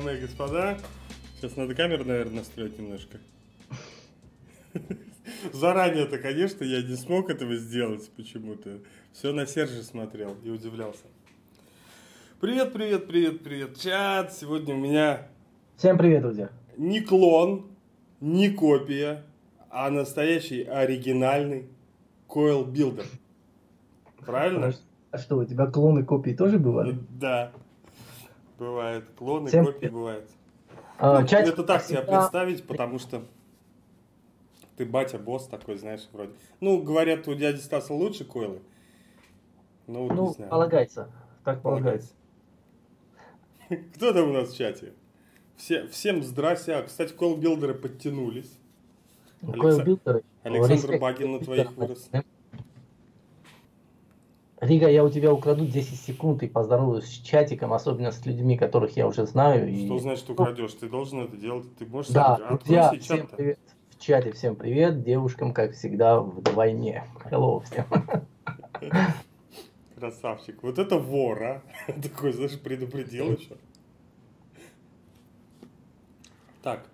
Дамы и господа. Сейчас надо камеру, наверное, настроить немножко. Заранее-то, конечно, я не смог этого сделать почему-то. Все на Сержа смотрел и удивлялся. Привет, привет, привет, привет, чат. Сегодня у меня Всем привет, друзья. не клон, не копия, а настоящий оригинальный Coil Builder. Правильно? А что, у тебя клоны копии тоже бывали? Да. Бывает. Клоны, Всем копии бывают. А, Ну, чатик это так себя представить, потому что ты батя-босс такой, знаешь, вроде. Ну, говорят, у дяди Стаса лучше койлы. Ну, вот не Ну, знаю. полагается. Так полагается. Кто там у нас в чате? Все, всем здрасте. А, кстати, койл-билдеры подтянулись. Coil Builder. Александр. Багин на твоих вырос. Рига, я у тебя украду 10 секунд и поздороваюсь с чатиком, особенно с людьми, которых я уже знаю. и- Что значит украдешь? Ты должен это делать. Ты можешь Да, сам. друзья, всем привет. В чате всем привет, девушкам, как всегда, вдвойне. Hello всем. Красавчик. Вот это вор, а. Такой, знаешь, предупредил еще. Так.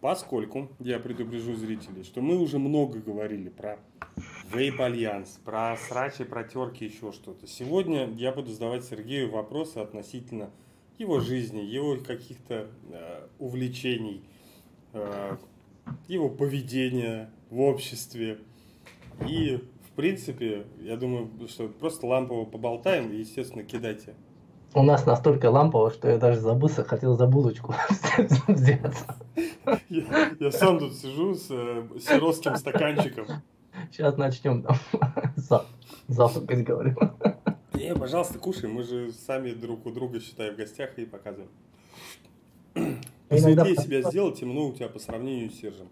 Поскольку я предупрежу зрителей, что мы уже много говорили про Вейп Альянс, про срачи, про терки, еще что-то. Сегодня я буду задавать Сергею вопросы относительно его жизни, его каких-то э, увлечений, э, его поведения в обществе. И, в принципе, я думаю, что просто лампово поболтаем и, естественно, кидайте. У нас настолько лампово, что я даже забылся, хотел за булочку взяться. Я, я сам тут сижу с э, сиротским стаканчиком. Сейчас начнем там за- завтракать, говорю. Не, пожалуйста, кушай, мы же сами друг у друга, считай, в гостях и показываем. Посветлее по- себя сделал, темно у тебя по сравнению с Сержем.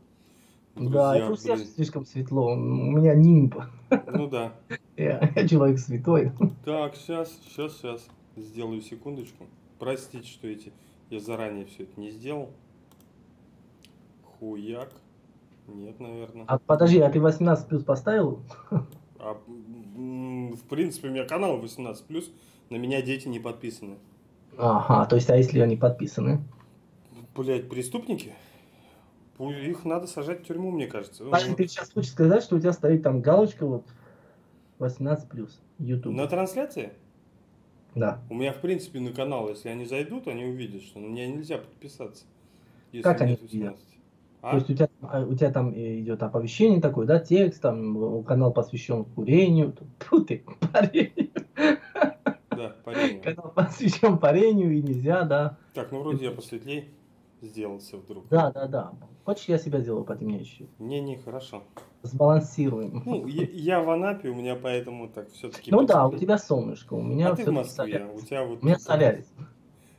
Да, это у блин. слишком светло. У меня нимб. Ну да. Я, я человек святой. Так, сейчас, сейчас, сейчас. Сделаю секундочку. Простите, что эти я заранее все это не сделал. Хуяк. Нет, наверное. А подожди, а ты 18 плюс поставил? А, в принципе, у меня канал 18+, на меня дети не подписаны. Ага, то есть, а если они подписаны? Блять, преступники? Их надо сажать в тюрьму, мне кажется. Ну, Подожди, ты сейчас хочешь сказать, что у тебя стоит там галочка вот 18 плюс YouTube? На трансляции? Да. У меня, в принципе, на канал, если они зайдут, они увидят, что на меня нельзя подписаться. Если Как они нет 18. А? То есть у тебя, а, у тебя там э, идет оповещение такое, да, текст, там канал посвящен курению, Фу ты, парению. Да, парень. Канал посвящен парению и нельзя, да. Так, ну вроде я посветлей сделался вдруг. Да, да, да. Хочешь, я себя сделаю потемнее чуть-чуть? Не-не, хорошо. Сбалансируем. Ну, я, я в Анапе, у меня поэтому так все-таки... Ну да, у тебя солнышко, у меня А ты в Москве, солярис. у тебя вот... У меня солярис.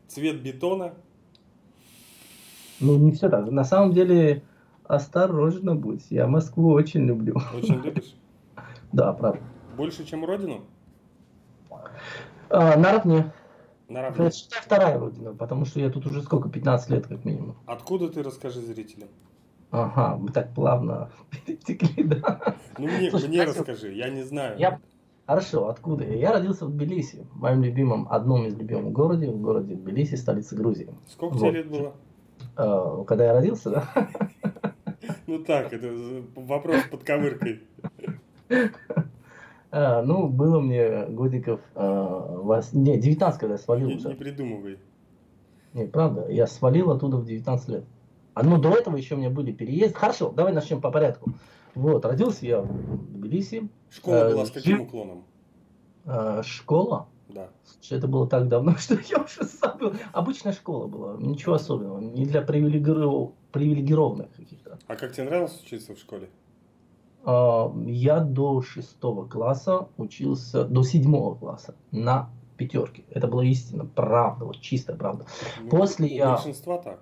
Цвет бетона. Ну, не все так. На самом деле, осторожно будь. Я Москву очень люблю. Очень любишь? Да, правда. Больше, чем родину? А, наравне. Наравне. Это вторая родина, потому что я тут уже сколько, 15 лет как минимум. Откуда ты расскажи зрителям? Ага, мы так плавно перетекли, да. Ну мне, Слушай, мне расскажи, я не знаю. Я... Хорошо, откуда? я? Я родился в Тбилиси, в моем любимом, одном из любимых городе, в городе Тбилиси, столице Грузии. Сколько Вот. тебе лет было? А, Когда я родился, да? Ну так, это вопрос под ковыркой. А, Ну, было мне годиков... а, вос- Не, 19, когда я свалил Не, уже. не придумывай. Не, правда, я свалил оттуда в 19 лет. А ну до этого еще у меня были переезды. Хорошо, давай начнем по порядку. Вот, родился я в Тбилиси. Школа Э, была с каким уклоном? А, школа. Да. Это было так давно, что я уже забыл. Обычная школа была, ничего особенного. Не для привилегиров- привилегированных каких-то. А как тебе нравилось учиться в школе? А, Я до шестого класса учился, до седьмого класса на пятерке. Это была истина, правда, вот чистая правда. Ну, После я- большинства так.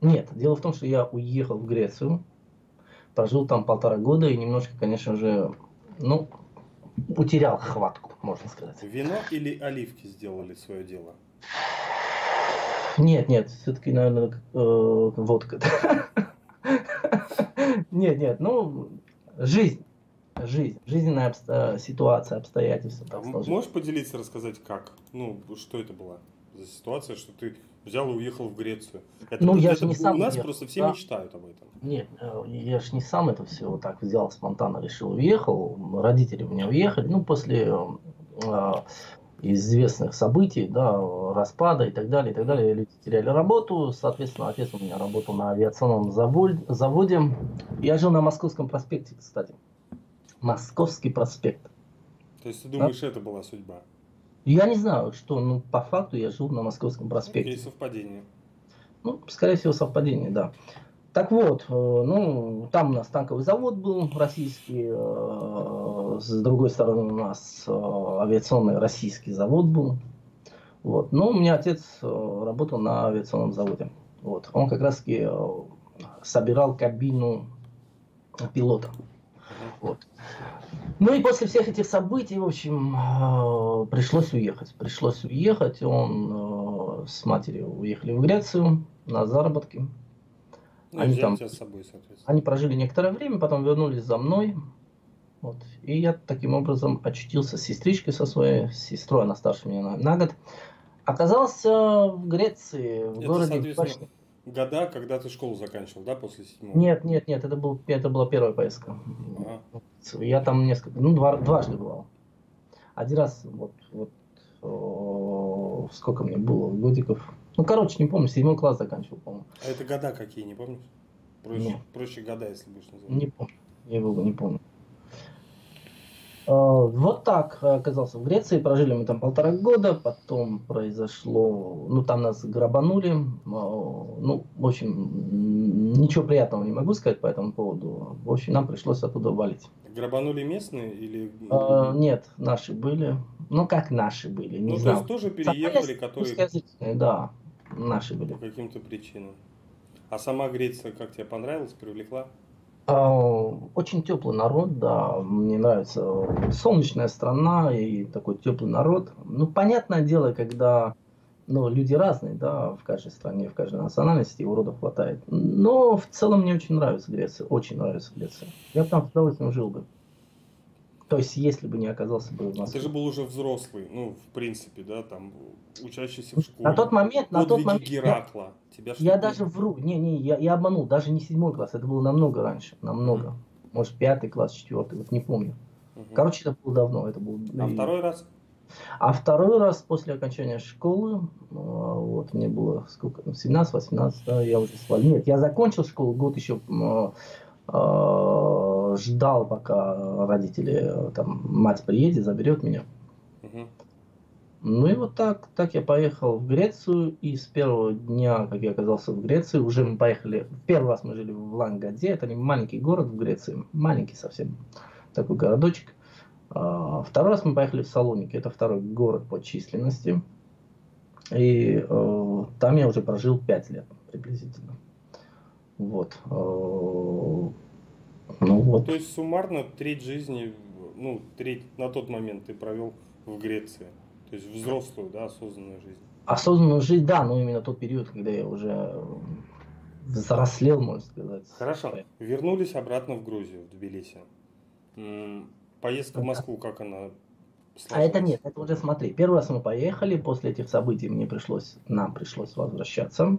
Нет, дело в том, что я уехал в Грецию, прожил там полтора года и немножко, конечно же, ну, утерял хватку, можно сказать. Вино или оливки сделали свое дело? Нет, нет, все-таки, наверное, э, водка. Нет, нет, ну, жизнь. жизнь, жизненная обсто... ситуация, обстоятельства. А можешь поделиться, рассказать, как? Ну, что это была за ситуация, что ты взял и уехал в Грецию? Это, ну, я это, же не сам У нас уехал, просто все да. мечтают об этом. Нет, э, я же не сам это все вот так взял, спонтанно решил, уехал. Родители у меня уехали, ну, после э, известных событий, да, распада и так далее, и так далее. Люди теряли работу, соответственно, отец у меня работал на авиационном заводе. заводе. Я жил на Московском проспекте, кстати. Московский проспект. То есть ты думаешь, это была судьба? Я не знаю, что, ну, по факту я жил на Московском проспекте. Окей, совпадение. Ну, скорее всего, совпадение, да. Так вот, э, ну, там у нас танковый завод был российский, э, с другой стороны у нас э, авиационный российский завод был. Вот. Но у меня отец работал на авиационном заводе. Вот. Он как раз таки собирал кабину пилота. Вот. Ну и после всех этих событий, в общем, пришлось уехать. Пришлось уехать. Он с матерью уехали в Грецию на заработки. Ну, они там, собой. Они прожили некоторое время, потом вернулись за мной. Вот. И я таким образом очутился с сестричкой со своей, с сестрой, она старше меня на, на год. Оказался в Греции, в это, городе Башни. Года, когда ты школу заканчивал, да, после седьмого? Нет, нет, нет, это, был, это была первая поездка. Ага. Я там несколько, ну, два, дважды бывал. Один раз, вот, вот о, сколько мне было, годиков, ну, короче, не помню, седьмой класс заканчивал, по-моему. А это года какие, не помнишь? Проще, Нет. проще года, если будешь называть. Не помню, я был, не помню. А, вот так оказался в Греции, прожили мы там полтора года, потом произошло, ну там нас грабанули, а, ну, в общем, ничего приятного не могу сказать по этому поводу, в общем, нам пришлось оттуда валить. Грабанули местные или... А, нет, наши были, ну как наши были, не ну, знаю. то есть тоже переехали, которые... Да, наши были. По каким-то причинам. А сама Греция как тебе понравилась, привлекла? Очень теплый народ, да, мне нравится солнечная страна и такой теплый народ. Ну, понятное дело, когда ну, люди разные, да, в каждой стране, в каждой национальности, уродов хватает. Но в целом мне очень нравится Греция, очень нравится Греция. Я бы там с удовольствием жил бы. То есть, если бы не оказался бы в Москве. Ты же был уже взрослый, ну, в принципе, да, там, учащийся в школе. На тот момент, на тот момент... Геракла. Тебя я даже вру, не-не, я, я обманул, даже не седьмой класс, это было намного раньше, намного. Mm-hmm. Может, пятый класс, четвертый, вот не помню. Mm-hmm. Короче, это было давно, это был... А и... второй раз? А второй раз после окончания школы, а, вот мне было сколько, 17-18, да, я уже свалил. Нет, я закончил школу, год еще э, ждал, пока родители, там, мать приедет, заберет меня. Угу. Ну и вот так, так я поехал в Грецию, и с первого дня, как я оказался в Греции, уже мы поехали, первый раз мы жили в Лангаде, это не маленький город в Греции, маленький совсем, такой городочек. А, второй раз мы поехали в Салоники, это второй город по численности, и э, там я уже прожил 5 лет приблизительно. Вот. Ну, вот. То есть суммарно треть жизни, ну, треть на тот момент ты провел в Греции. То есть взрослую, да, осознанную жизнь. Осознанную жизнь, да, но именно тот период, когда я уже взрослел, можно сказать. Хорошо. Вернулись обратно в Грузию, в Тбилиси. Поездка в Москву, как она. А это нет, это уже смотри. Первый раз мы поехали, после этих событий мне пришлось, нам пришлось возвращаться.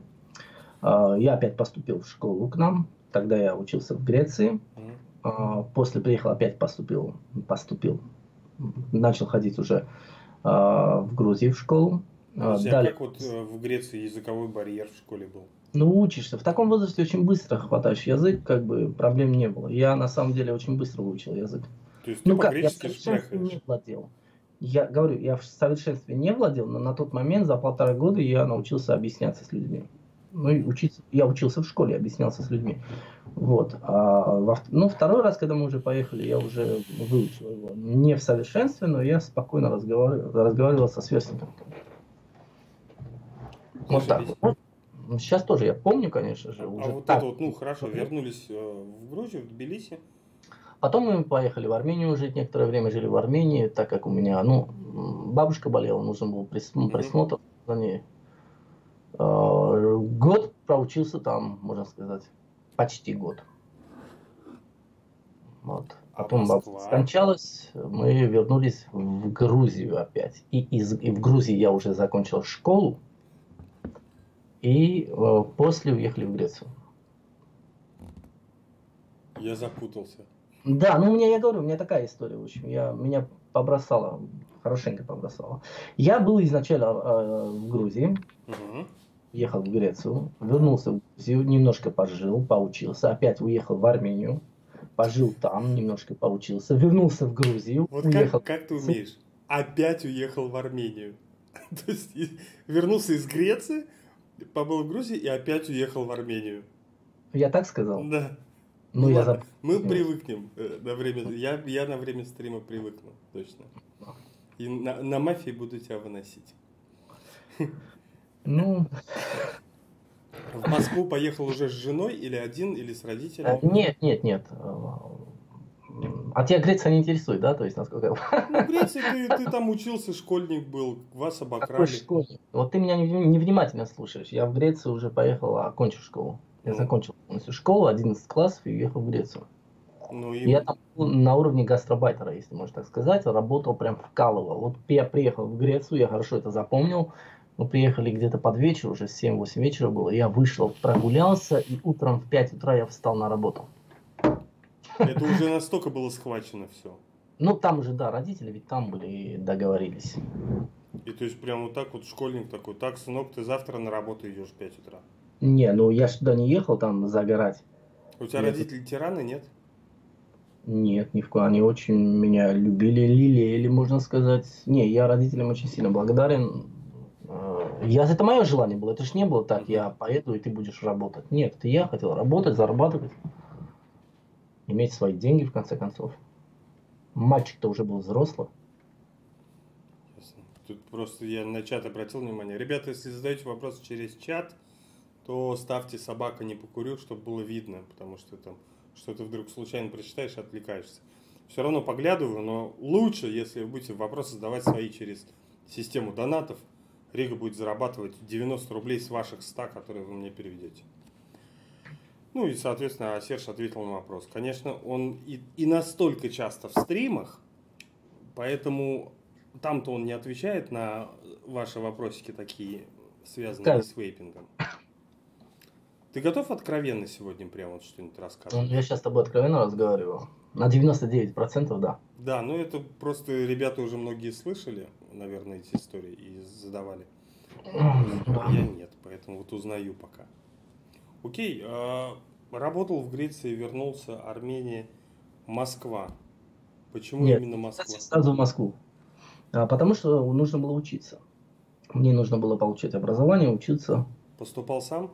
А, я опять поступил в школу к нам, тогда я учился в Греции. Mm. После приехал, опять поступил, поступил, начал ходить уже а, в Грузии в школу. Далее... а как вот э, в Греции языковой барьер в школе был? Ну, учишься. В таком возрасте очень быстро хватаешь язык, как бы проблем не было. Я на самом деле очень быстро выучил язык. То есть ты ну как, я в совершенстве не владел. Я говорю, я в совершенстве не владел, но на тот момент за полтора года я научился объясняться с людьми. Ну и учиться, я учился в школе, объяснялся с людьми. Вот. А во, ну, второй раз, когда мы уже поехали, я уже выучил его. Не в совершенстве, но я спокойно разговаривал, разговаривал со сверстником. Вот так. Ну, сейчас тоже я помню, конечно же. А уже а вот так. это вот, ну хорошо, вернулись э, в Грузию, в Тбилиси. Потом мы поехали в Армению жить, некоторое время жили в Армении, так как у меня, ну, бабушка болела, нужен был присмотр за ней. А, год проучился там, можно сказать, почти год. Вот. Потом Москва. скончалась, мы вернулись в Грузию опять. И, из, и в Грузии я уже закончил школу, и э, после уехали в Грецию. Я запутался. Да, ну у меня, я говорю, у меня такая история, в общем, я, меня побросала, хорошенько побросала. Я был изначально э, в Грузии, угу. Ехал в Грецию, вернулся в Грузию, немножко пожил, поучился, опять уехал в Армению, пожил там, немножко поучился, вернулся в Грузию, вот уехал. Как, как ты умеешь? Опять уехал в Армению. То есть вернулся из Греции, побыл в Грузии и опять уехал в Армению. Я так сказал? Да. Ну, ну я ладно, мы привыкнем э, на время. Я, я на время стрима привыкну, точно. И на, на мафии буду тебя выносить. Ну. В Москву поехал уже с женой или один, или с родителями? Нет, нет, нет. А тебя Греция не интересует, да? То есть, насколько... Ну, Греция, ты, ты там учился, школьник был, вас обокрали. Какой школьник? Вот ты меня невнимательно слушаешь. Я в Грецию уже поехал, окончил школу. Я закончил полностью школу, 11 классов и уехал в Грецию. Ну, и... Я там на уровне гастробайтера, если можно так сказать, работал прям вкалывал. Вот я приехал в Грецию, я хорошо это запомнил. Мы приехали где-то под вечер, уже 7-8 вечера было. Я вышел, прогулялся, и утром в 5 утра я встал на работу. Это уже настолько было схвачено все. Ну, там уже, да, родители ведь там были и договорились. И то есть прям вот так вот школьник такой, так, сынок, ты завтра на работу идешь в 5 утра. Не, ну я ж туда не ехал там загорать. У тебя я родители тираны, нет? Нет, ни в коем. Они очень меня любили, лелеяли, можно сказать. Не, я родителям очень сильно благодарен. Я, это мое желание было. Это ж не было так, я поеду, и ты будешь работать. Нет, это я хотел работать, зарабатывать. Иметь свои деньги, в конце концов. Мальчик-то уже был взрослый. Тут просто я на чат обратил внимание. Ребята, если задаете вопрос через чат, то ставьте собака не покурю, чтобы было видно, потому что там что-то вдруг случайно прочитаешь отвлекаешься. Все равно поглядываю, но лучше, если вы будете вопросы задавать свои через систему донатов, Рига будет зарабатывать 90 рублей с ваших 100, которые вы мне переведете. Ну и, соответственно, Серж ответил на вопрос. Конечно, он и, и настолько часто в стримах, поэтому там-то он не отвечает на ваши вопросики такие, связанные как? с вейпингом. Ты готов откровенно сегодня прямо вот что-нибудь рассказывать? Ну, я сейчас с тобой откровенно разговариваю. На 99% да. Да, ну это просто ребята уже многие слышали, наверное, эти истории и задавали. А я нет, поэтому вот узнаю пока. Окей, а, работал в Греции, вернулся, Армения, Москва. Почему нет, именно Москва? Сразу в Москву. А, потому что нужно было учиться. Мне нужно было получить образование, учиться. Поступал сам?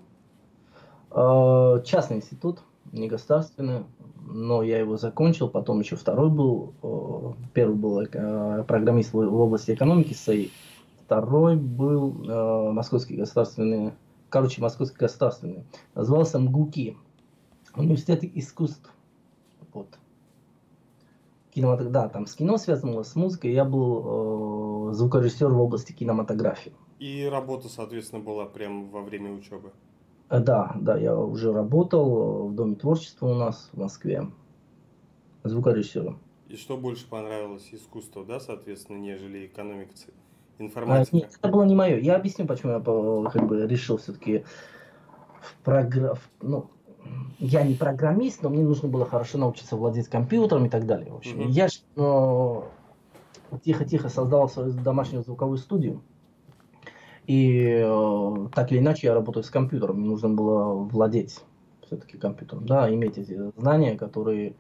Э, частный институт, не государственный, но я его закончил, потом еще второй был, э, первый был э, программист в области экономики САИ, второй был Московский государственный, короче, Московский государственный, назывался МГУКИ, университет искусств, вот. Кинематог... Да, там с кино связано, с музыкой, я был э, звукорежиссер в области кинематографии. И работа, соответственно, была прямо во время учебы? Э, да, да, я уже работал в Доме творчества у нас в Москве звукорежиссером. И что больше понравилось? Искусство, да, соответственно, нежели экономика, информатика? А, нет, это было не мое. Я объясню, почему я как бы решил все-таки в программ... Ну, я не программист, но мне нужно было хорошо научиться владеть компьютером и так далее. В общем, mm-hmm. я ну, тихо-тихо создал свою домашнюю звуковую студию. И э, так или иначе я работаю с компьютером, мне нужно было владеть все-таки компьютером, да, иметь эти знания, которые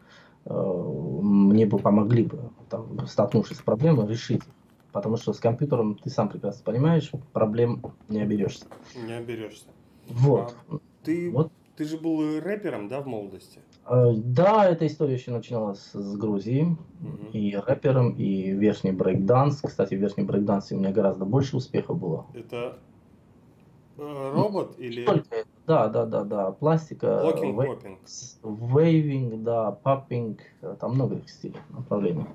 э, мне бы помогли бы, там, столкнувшись с проблемой, решить Потому что с компьютером, ты сам прекрасно понимаешь, проблем не оберешься. Не оберешься. Вот. А ты, вот. ты же был рэпером, да, в молодости? Э, да, эта история еще начиналась с Грузии. Угу. И рэпером, и верхний брейкданс. Кстати, в верхнем брейкдансе у меня гораздо больше успехов было. Это э, робот ну, или... Только, да, да, да, да. Пластика. Локинг, вей... Вейвинг, да, паппинг. Там много стилей, направлений.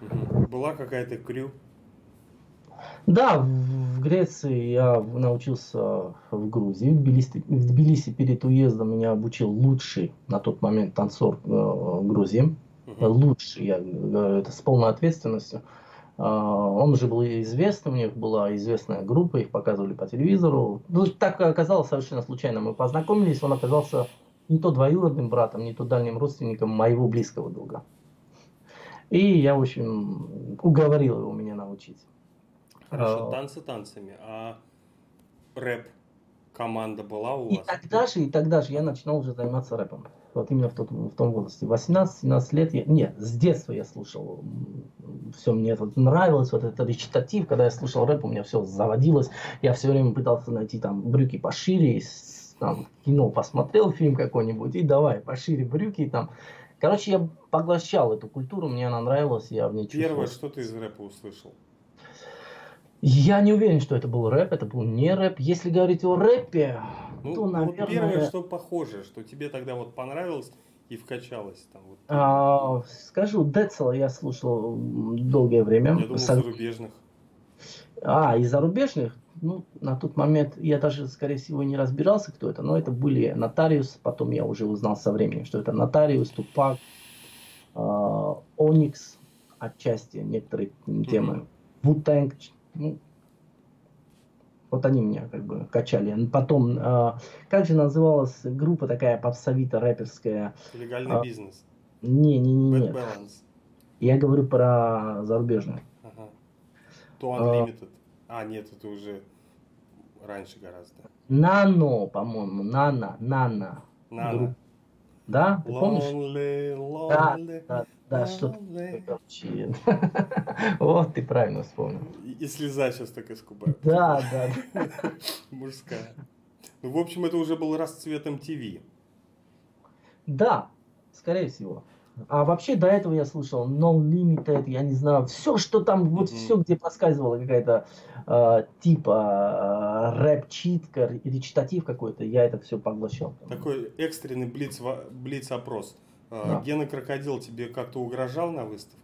Угу. Была какая-то крю? Да, в Греции я научился в Грузии. В Тбилиси, в Тбилиси перед уездом меня обучил лучший на тот момент танцор э, Грузии. Угу. лучше, я говорю это с полной ответственностью. А, он уже был известный, у них была известная группа, их показывали по телевизору. Ну, так оказалось совершенно случайно. Мы познакомились, он оказался не то двоюродным братом, не то дальним родственником моего близкого друга. И я, в общем, уговорил его меня научить. Хорошо, а, танцы танцами, а рэп команда была у вас? И тогда же, и тогда же я начинал уже заниматься рэпом. Вот именно в, тот, в том возрасте. 18-17 лет, я, нет, с детства я слушал, все мне это нравилось, вот этот речитатив, когда я слушал рэп, у меня все заводилось, я все время пытался найти там брюки пошире, там, кино посмотрел, фильм какой-нибудь, и давай, пошире брюки, там, Короче, я поглощал эту культуру, мне она нравилась, я в ней чувствовал. Первое, что ты из рэпа услышал? Я не уверен, что это был рэп, это был не рэп. Если говорить о рэпе, ну, то, наверное... Вот первое, что похоже, что тебе тогда вот понравилось и вкачалось. Там, вот. а, скажу, Децела я слушал долгое время. Я думал, Со... зарубежных. А, из зарубежных? Ну, на тот момент я даже, скорее всего, не разбирался, кто это, но это были Нотариус, потом я уже узнал со временем, что это Нотариус, Тупак, э, Оникс, отчасти некоторые темы, Вутэнг, ну, вот они меня как бы качали. Потом, э, как же называлась группа такая попсовито рэперская? Легальный а, бизнес. Не, не, не, не. Я говорю про зарубежную. Ага. To Unlimited. А, а нет, это уже раньше гораздо. Нано, по-моему, Нана, Нана. Нана. Да? Ты помнишь? Lonely, lonely, да, да, да, что вообще. Вот ты правильно вспомнил. И, и слеза сейчас так искупает. Да, да. Мужская. Ну, в общем, это уже был расцвет MTV. Да, скорее всего. А вообще до этого я слышал No Limited, я не знаю, все, что там, вот mm-hmm. все, где проскальзывала какая-то э, типа э, рэп-читка или читатив какой-то, я это все поглощал. Такой экстренный блиц, блиц опрос. Э, да. Гена Крокодил тебе как-то угрожал на выставке?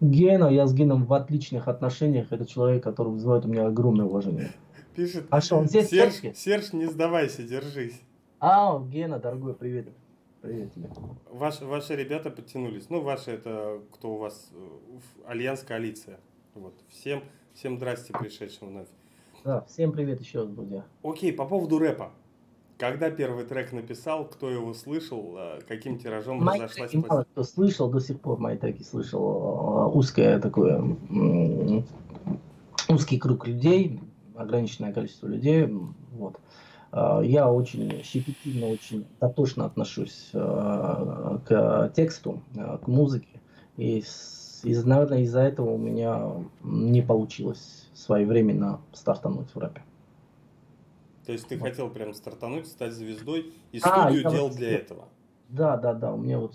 Гена, я с Геном в отличных отношениях. Это человек, который вызывает у меня огромное уважение. Пишет. А что, он здесь? Серж, Серж, не сдавайся, держись. А, Гена, дорогой, привет. Привет тебе. Ваш, ваши ребята подтянулись. Ну, ваши это кто у вас? Альянс Коалиция. Вот. Всем, всем здрасте, пришедшим вновь. Да, всем привет еще раз, друзья. Окей, по поводу рэпа. Когда первый трек написал, кто его слышал, э, каким тиражом мои разошлась треки мало кто слышал, до сих пор мои треки слышал. Э, узкое такое, узкий круг людей, ограниченное количество людей. Вот. А, я очень щепетильно, очень дотошно отношусь к тексту, к музыке. И, из, наверное, из-за этого у меня не получилось своевременно стартануть в рэпе. То есть ты вот. хотел прям стартануть, стать звездой и студию а, делал для этого? Да, да, да. У меня вот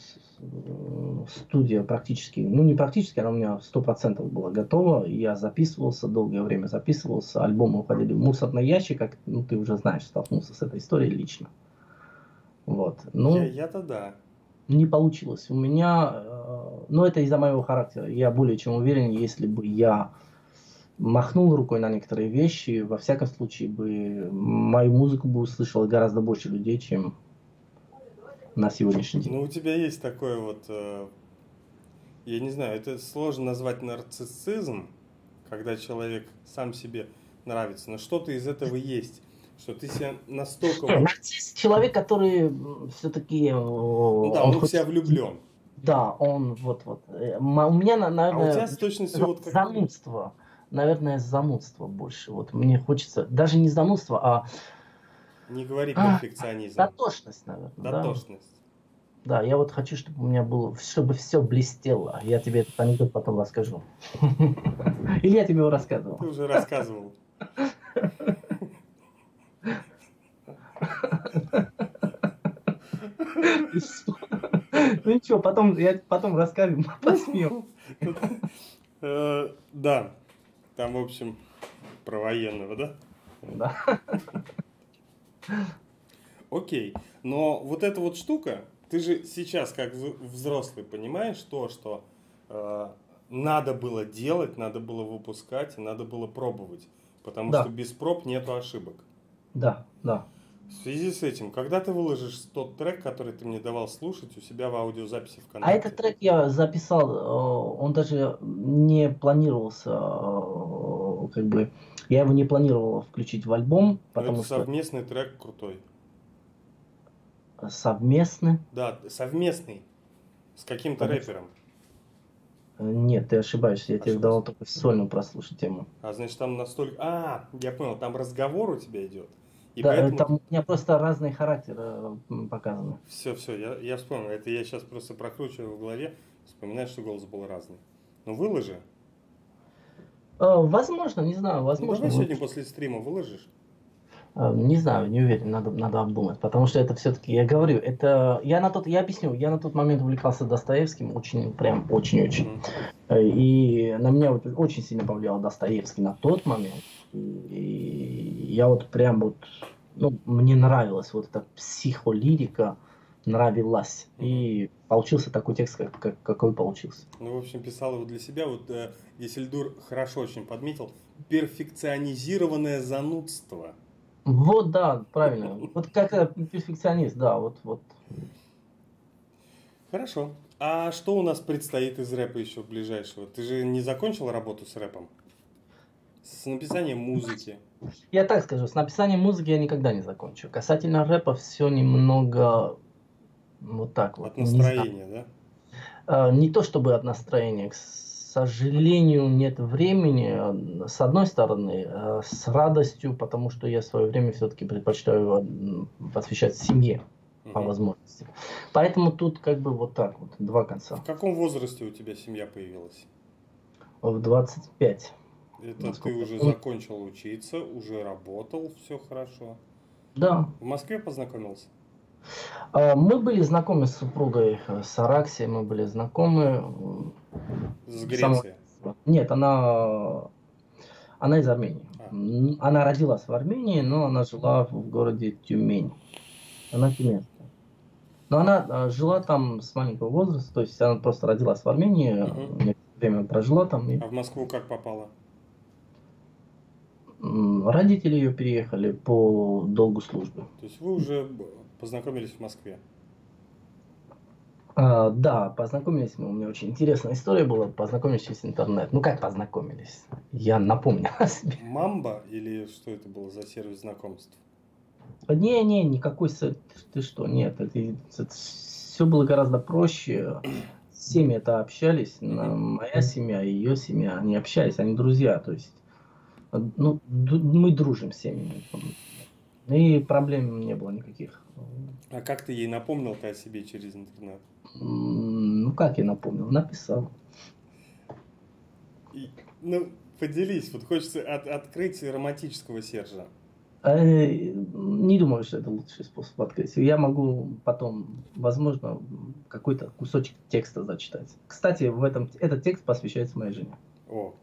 студия практически, ну не практически, она у меня сто процентов была готова. Я записывался, долгое время записывался. Альбомы уходили в мусорный ящик, как ну, ты уже знаешь, столкнулся с этой историей лично. Вот. Ну, я, я-то да. Не получилось. У меня, э, ну это из-за моего характера. Я более чем уверен, если бы я махнул рукой на некоторые вещи, во всяком случае бы мою музыку бы услышало гораздо больше людей, чем на сегодняшний день. Ну, у тебя есть такое вот, э, я не знаю, это сложно назвать нарциссизм, когда человек сам себе нравится, но что-то из этого есть. Что ты себя настолько... Нарцисс человек, который все-таки... Э, ну да, он, он в себя влюблен. Да, он вот-вот. Э, у меня, наверное... А у тебя с точностью вот как... Занудство. Наверное, занудство больше. Вот мне хочется... Даже не занудство, а не говори а, перфекционизм. А, дотошность, наверное. Дотошность. Да. да, я вот хочу, чтобы у меня было, чтобы все блестело. Я тебе этот анекдот потом расскажу. Или я тебе его рассказывал? Ты уже рассказывал. Ну ничего, потом я потом расскажу, посмеем. Э, да, там, в общем, про военного, да? Да. Окей, но вот эта вот штука, ты же сейчас как взрослый понимаешь то, что э, надо было делать, надо было выпускать, надо было пробовать, потому да. что без проб нету ошибок. Да, да. В связи с этим, когда ты выложишь тот трек, который ты мне давал слушать у себя в аудиозаписи в канале? А этот трек я записал, э, он даже не планировался, э, как бы, я его не планировал включить в альбом, потому это что... совместный трек крутой. Совместный? Да, совместный. С каким-то рэпером. Нет, ты ошибаешься, я Ошибаюсь. тебе давал только сольную прослушать тему. А значит там настолько... А, я понял, там разговор у тебя идет. И да, поэтому... там у меня просто разные характеры показаны. Все, все, я, я вспомнил. Это я сейчас просто прокручиваю в голове, вспоминаю, что голос был разный. Ну выложи. А, возможно, не знаю, возможно. Ну, давай сегодня после стрима выложишь. А, не знаю, не уверен, надо, надо обдумать, потому что это все-таки, я говорю, это, я на тот, я объясню, я на тот момент увлекался Достоевским, очень, прям, очень-очень, mm-hmm. и на меня очень сильно повлиял Достоевский на тот момент, и я вот прям вот, ну, мне нравилась вот эта психолирика, нравилась. И получился такой текст, как, как, какой получился. Ну, в общем, писал его для себя. Вот э, Есельдур хорошо очень подметил. Перфекционизированное занудство. Вот, да, правильно. Вот как перфекционист, да, вот, вот. Хорошо. А что у нас предстоит из рэпа еще ближайшего? Ты же не закончил работу с рэпом? С написанием музыки. Я так скажу, с написанием музыки я никогда не закончу. Касательно рэпа все немного вот так вот. От настроения, да? А, не то чтобы от настроения. К сожалению, нет времени. С одной стороны, а, с радостью, потому что я свое время все-таки предпочитаю посвящать семье по возможности. Поэтому тут как бы вот так вот, два конца. В каком возрасте у тебя семья появилась? В 25. Это Насколько... ты уже закончил учиться, уже работал, все хорошо. Да. В Москве познакомился? А, мы были знакомы с супругой э, с Араксией, мы были знакомы. С Грецией? Сам... Нет, она, она из Армении. А. Она родилась в Армении, но она жила в городе Тюмень. Она тюменская. Но она э, жила там с маленького возраста, то есть она просто родилась в Армении, угу. время прожила там. И... А в Москву как попала? Родители ее переехали по долгу службы. То есть вы уже познакомились в Москве? А, да, познакомились мы. У меня очень интересная история была. Познакомились через интернет. Ну как познакомились? Я напомню о себе. Мамба или что это было за сервис знакомств? Не-не, никакой ты что, нет, это, это все было гораздо проще. Семьи это общались, моя семья, ее семья, они общались, они друзья, то есть ну, мы дружим с семьями. И проблем не было никаких. А как ты ей напомнил-то о себе через интернет? Ну, как я напомнил? Написал. И, ну, поделись. Вот хочется от, открыть романтического Сержа. Э, не думаю, что это лучший способ открыть. Я могу потом, возможно, какой-то кусочек текста зачитать. Кстати, в этом этот текст посвящается моей жене. О,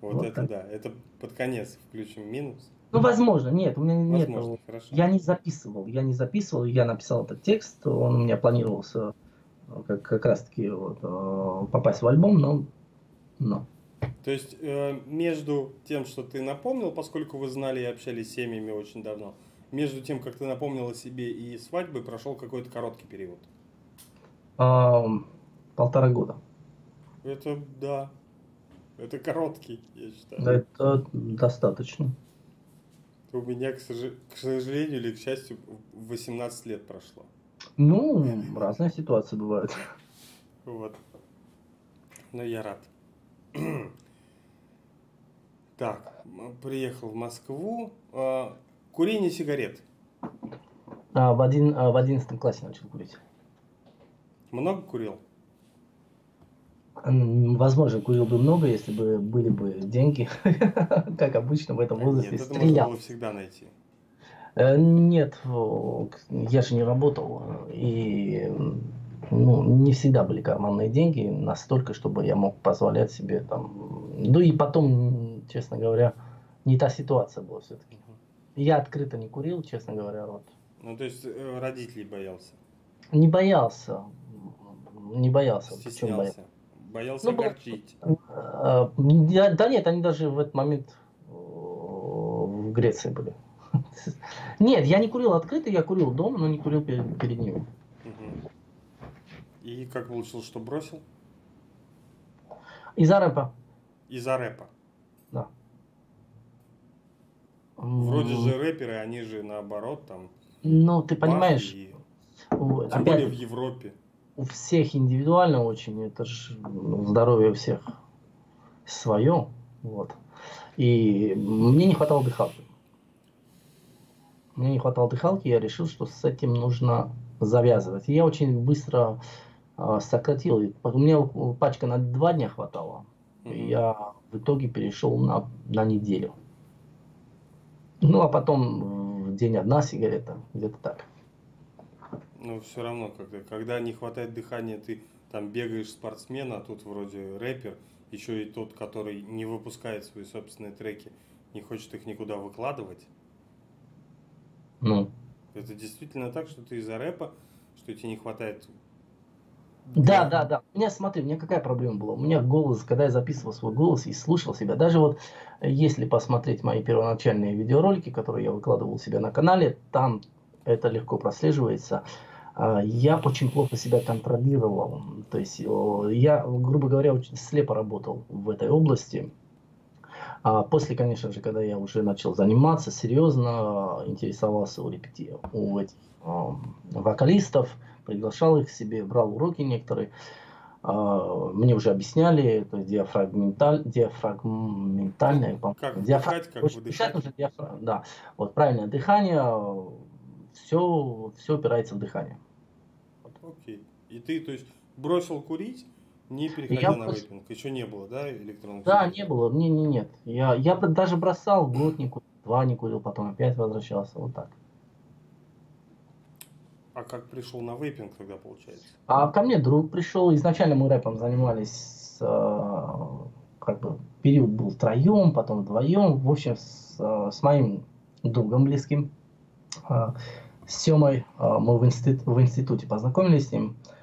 вот, вот это так. да, это под конец включим минус. Ну, возможно, нет, у меня нет. Хорошо. Я не записывал, я не записывал, я написал этот текст, он у меня планировался э, как, как раз-таки вот, э, попасть в альбом, но, но. То есть э, между тем, что ты напомнил, поскольку вы знали и общались с семьями очень давно, между тем, как ты напомнил о себе и свадьбой, прошел какой-то короткий период? А, полтора года. Это да, это короткий, я считаю. Это достаточно. У меня, к, сож... к сожалению или к счастью, 18 лет прошло. Ну, разные ситуации бывают. Вот. Но я рад. Так, приехал в Москву. А, курение сигарет. А, в, один, а, в 11 классе начал курить. Много курил? Возможно, курил бы много, если бы были бы деньги, как обычно в этом возрасте. Нет, это можно было всегда найти. Э, нет, я же не работал, и ну, не всегда были карманные деньги настолько, чтобы я мог позволять себе там. Ну и потом, честно говоря, не та ситуация была все-таки. Я открыто не курил, честно говоря, вот. Ну то есть э, родителей боялся? Не боялся, не боялся. Стеснялся. боялся? Боялся ну, огорчить. Да, да нет, они даже в этот момент в Греции были. Нет, я не курил открыто, я курил дома, но не курил перед, перед ними. И как получилось, что бросил? Из-за рэпа. Из-за рэпа? Да. Вроде же рэперы, они же наоборот там... Ну, ты понимаешь... И... Тем опять, более в Европе. У всех индивидуально очень, это же здоровье у всех свое. Вот. И мне не хватало дыхалки. Мне не хватало дыхалки, я решил, что с этим нужно завязывать. И я очень быстро э, сократил. У меня пачка на два дня хватало. Mm-hmm. И я в итоге перешел на, на неделю. Ну, а потом в день одна сигарета, где-то так. Ну, все равно, когда, когда не хватает дыхания, ты там бегаешь спортсмен, а тут вроде рэпер, еще и тот, который не выпускает свои собственные треки, не хочет их никуда выкладывать. Ну. Это действительно так, что ты из-за рэпа, что тебе не хватает да, да, да. У меня, смотри, у меня какая проблема была? У меня голос, когда я записывал свой голос и слушал себя, даже вот если посмотреть мои первоначальные видеоролики, которые я выкладывал у себя на канале, там это легко прослеживается. А, я очень плохо себя контролировал. То есть я, грубо говоря, очень слепо работал в этой области. А после, конечно же, когда я уже начал заниматься, серьезно интересовался у репети, у этих э, вокалистов, приглашал их к себе, брал уроки некоторые. Э, мне уже объясняли, то есть диафрагменталь, диафрагментальное, как диафраг, дышать, как дышать, дышать нужно диафраг, да, вот правильное дыхание, все, все опирается в дыхание. И ты, то есть, бросил курить, не переходя я на просто... вейпинг. Еще не было, да, электронных Да, не было. Не, не, нет. Я, я даже бросал, год не курил, два не курил, потом опять возвращался. Вот так. А как пришел на вейпинг тогда, получается? А ко мне друг пришел. Изначально мы рэпом занимались, э, как бы, период был втроем, потом вдвоем. В общем, с, э, с моим другом близким, э, с Семой, э, мы в, институт, в институте познакомились с ним. А,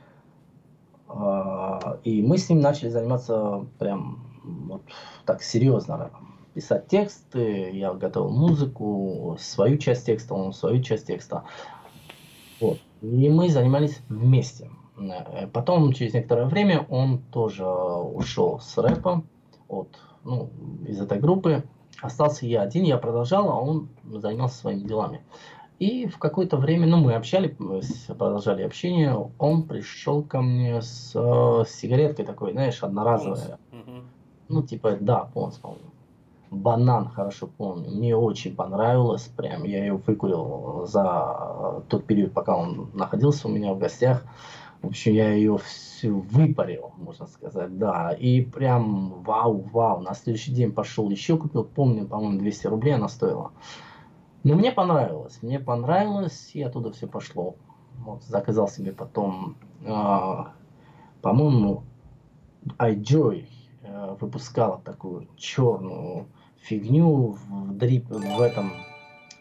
и мы с ним начали заниматься прям вот так серьезно. Писать тексты, я готовил музыку, свою часть текста, он свою часть текста. Вот. И мы занимались вместе. Э, потом, через некоторое время, он тоже ушел с рэпа от, ну, из этой группы. Остался я один, я продолжал, а он занимался своими делами. И в какое-то время, ну, мы общались, продолжали общение, он пришел ко мне с, с сигареткой такой, знаешь, одноразовая. Ну, типа, да, Понс, по-моему. Банан, хорошо помню. Мне очень понравилось, прям, я ее выкурил за тот период, пока он находился у меня в гостях. В общем, я ее всю выпарил, можно сказать, да. И прям вау, вау. На следующий день пошел еще купил, помню, по-моему, 200 рублей она стоила. Но мне понравилось, мне понравилось, и оттуда все пошло. Вот, заказал себе потом, э, по-моему, iJoy э, выпускала такую черную фигню в, дрип, в этом,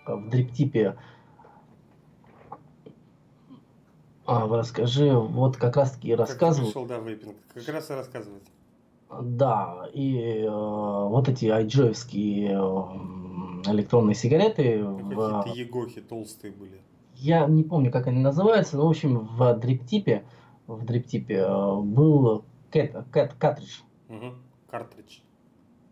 в дрип-типе. А, расскажи, вот как раз таки рассказывал. Как пришел, да, вейпинг, как раз и рассказывать. Да, и э, вот эти айджоевские э, электронные сигареты. Какие-то в... егохи толстые были. Я не помню, как они называются, но в общем в дриптипе, в дриптипе э, был кэт, кэт, картридж. Угу. Картридж.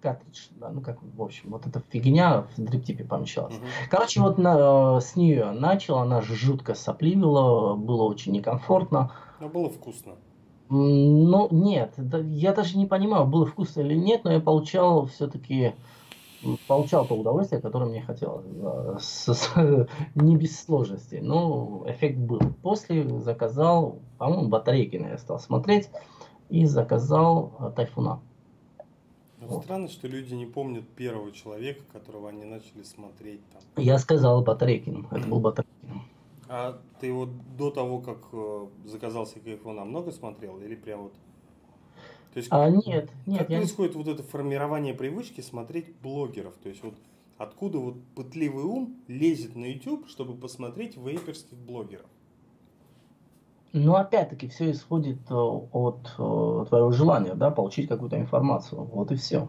Картридж, да, ну как, в общем, вот эта фигня в дриптипе помещалась. Угу. Короче, вот на, с нее начал, она жутко сопливила, было очень некомфортно. Но было вкусно. Ну, нет, я даже не понимаю, было вкусно или нет, но я получал все-таки получал то удовольствие, которое мне хотелось. С, с, не без сложностей, но эффект был. После заказал, по-моему, батарейки я стал смотреть и заказал э, тайфуна. Вот. Странно, что люди не помнят первого человека, которого они начали смотреть там. Я сказал Батарейкин, это был Батарейкин. А ты вот до того, как э, заказал себе iPhone, много смотрел или прям вот? То есть, а, нет, нет. Как я... происходит вот это формирование привычки смотреть блогеров? То есть вот откуда вот пытливый ум лезет на YouTube, чтобы посмотреть вейперских блогеров? Ну, опять-таки, все исходит э, от, от э, твоего желания, да, получить какую-то информацию. Вот и все.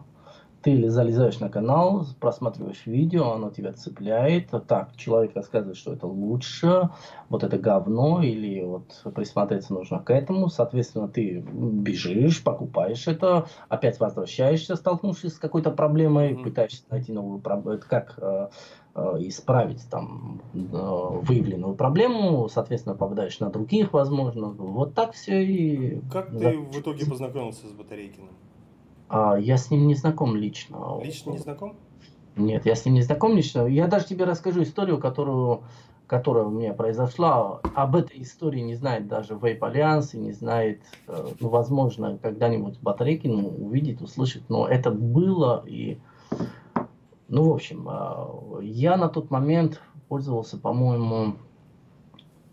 Ты залезаешь на канал, просматриваешь видео, оно тебя цепляет. Так, человек рассказывает, что это лучше, вот это говно, или вот присмотреться нужно к этому. Соответственно, ты бежишь, покупаешь это, опять возвращаешься, столкнувшись с какой-то проблемой, mm-hmm. пытаешься найти новую проблему. Это как э, э, исправить там э, выявленную проблему, соответственно, попадаешь на других, возможно. Вот так все и... Как ты в итоге познакомился с Батарейкиным? А, я с ним не знаком лично. Лично не знаком? Нет, я с ним не знаком лично. Я даже тебе расскажу историю, которую, которая у меня произошла. Об этой истории не знает даже Vape Alliance, и не знает, э, ну, возможно, когда-нибудь батарейки ну, увидит, услышит. Но это было, и... Ну, в общем, э, я на тот момент пользовался, по-моему,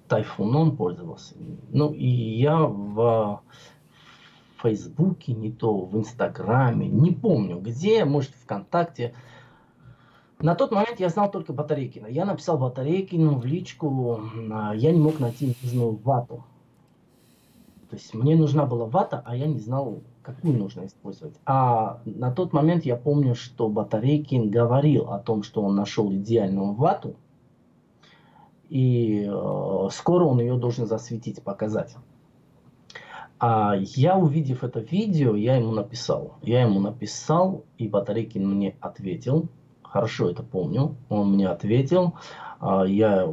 тайфуном пользовался. Ну, и я в Фейсбуке, не то в Инстаграме, не помню где, может ВКонтакте. На тот момент я знал только Батарейкина. Я написал Батарейкину в личку, а, я не мог найти нужную вату. То есть мне нужна была вата, а я не знал, какую нужно использовать. А на тот момент я помню, что Батарейкин говорил о том, что он нашел идеальную вату, и э, скоро он ее должен засветить, показать. А я, увидев это видео, я ему написал. Я ему написал, и Батарейкин мне ответил. Хорошо это помню. Он мне ответил. А я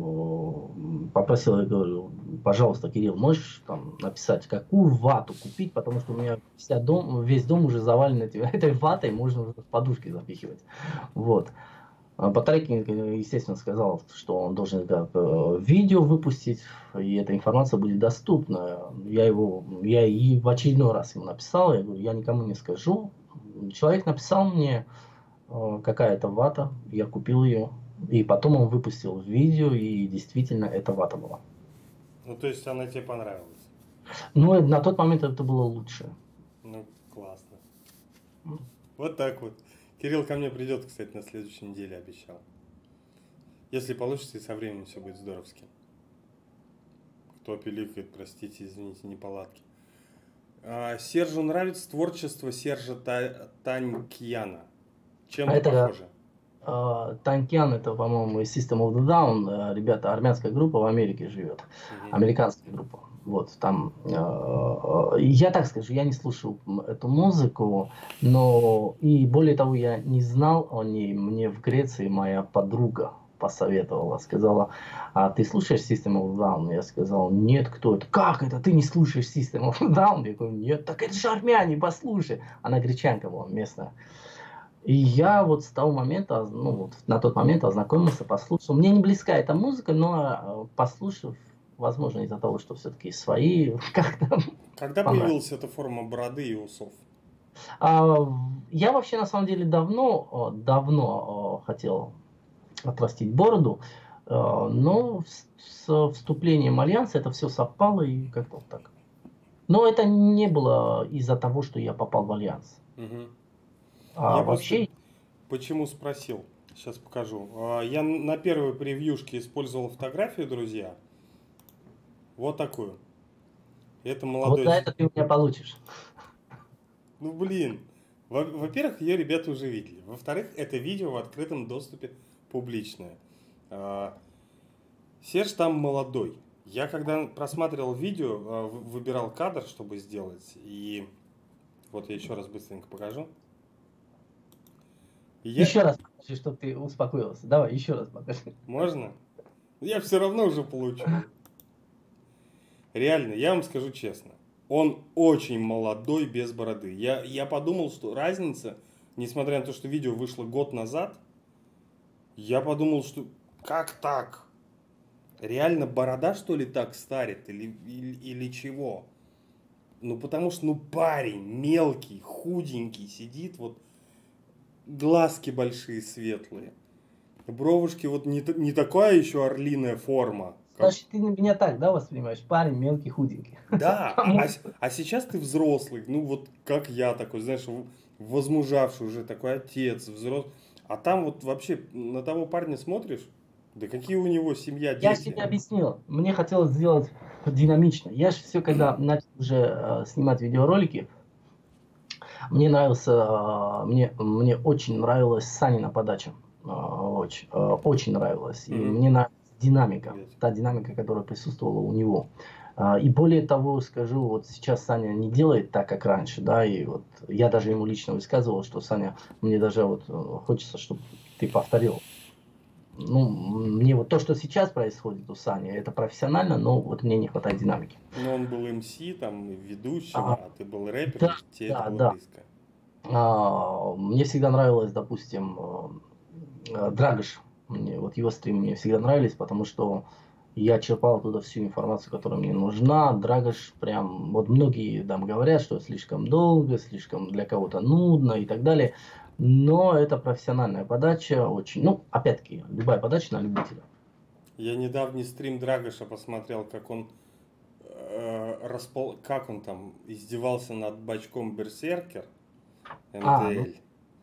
попросил, я говорю, пожалуйста, Кирилл, можешь там написать, какую вату купить, потому что у меня вся дом, весь дом уже завален этой ватой, можно в подушки запихивать. Вот. Батарейкин, естественно, сказал, что он должен это э, видео выпустить, и эта информация будет доступна. Я его, я и в очередной раз ему написал, я говорю, я никому не скажу. Человек написал мне, э, какая это вата, я купил ее, и потом он выпустил видео, и действительно эта вата была. Ну, то есть она тебе понравилась? Ну, на тот момент это было лучше. Ну, классно. Вот так вот. Кирилл ко мне придет, кстати, на следующей неделе, обещал. Если получится, и со временем все будет здоровски. Кто пиликает, простите, извините, неполадки. А, Сержу нравится творчество Сержа Та- Танкьяна. Чем а это похоже? Танкьян это, по-моему, из System of the Down. Ребята, армянская группа в Америке живет. Uh-huh. Американская группа. Вот там, э, я так скажу, я не слушал эту музыку, но и более того, я не знал о ней. Мне в Греции моя подруга посоветовала, сказала, а ты слушаешь System of Down? Я сказал, нет, кто это? Как это? Ты не слушаешь System of Down? Я говорю, нет, так это же армяне, послушай. Она гречанка была местная. И я вот с того момента, ну вот на тот момент ознакомился, послушал. Мне не близка эта музыка, но э, послушав, возможно, из-за того, что все-таки свои как-то... Когда появилась эта форма бороды и усов? А, я вообще на самом деле давно, давно хотел отрастить бороду, но с вступлением Альянса это все совпало и как-то вот так. Но это не было из-за того, что я попал в Альянс. Угу. А я вообще... Почему спросил? Сейчас покажу. А, я на первой превьюшке использовал фотографию, друзья. Вот такую. Это молодой... Вот за это ты у меня получишь. Ну, блин. Во-первых, ее ребята уже видели. Во-вторых, это видео в открытом доступе публичное. А, Серж там молодой. Я когда просматривал видео, а, выбирал кадр, чтобы сделать. И вот я еще раз быстренько покажу. я... Еще раз покажи, чтобы ты успокоился. Давай, еще раз покажи. Можно? Я все равно уже получу. Реально, я вам скажу честно. Он очень молодой, без бороды. Я, я подумал, что разница, несмотря на то, что видео вышло год назад, я подумал, что как так? Реально борода, что ли, так старит? Или, или, или чего? Ну, потому что, ну, парень мелкий, худенький, сидит, вот, глазки большие, светлые. Бровушки вот не, не такая еще орлиная форма, Значит, ты меня так, да, воспринимаешь? Парень мелкий, худенький. Да, а, а сейчас ты взрослый, ну вот как я такой, знаешь, возмужавший уже, такой отец, взрослый. А там вот вообще на того парня смотришь, да какие у него семья, дети. Я тебе объяснил, мне хотелось сделать динамично. Я же все, когда начал уже э, снимать видеоролики, Мне нравился, мне, мне очень нравилась Санина подача. Очень, очень нравилась. И mm-hmm. мне нравилась динамика, та динамика, которая присутствовала у него. И более того, скажу, вот сейчас Саня не делает так, как раньше, да, и вот я даже ему лично высказывал, что Саня, мне даже вот э, хочется, чтобы ты повторил ну, мне вот то, что сейчас происходит у Сани, это профессионально, но вот мне не хватает динамики. Но он был МС, там, ведущим, а, а ты был рэпер, да, тебе да, это было да. близко. А, мне всегда нравилось, допустим, э, Драгош. Мне, вот его стримы мне всегда нравились, потому что я черпал оттуда всю информацию, которая мне нужна. Драгош прям, вот многие там говорят, что слишком долго, слишком для кого-то нудно и так далее но это профессиональная подача, очень, ну, опять-таки, любая подача на любителя. Я недавний стрим Драгоша посмотрел, как он э, распол... как он там издевался над бачком Берсеркер МТЛ. А, ну,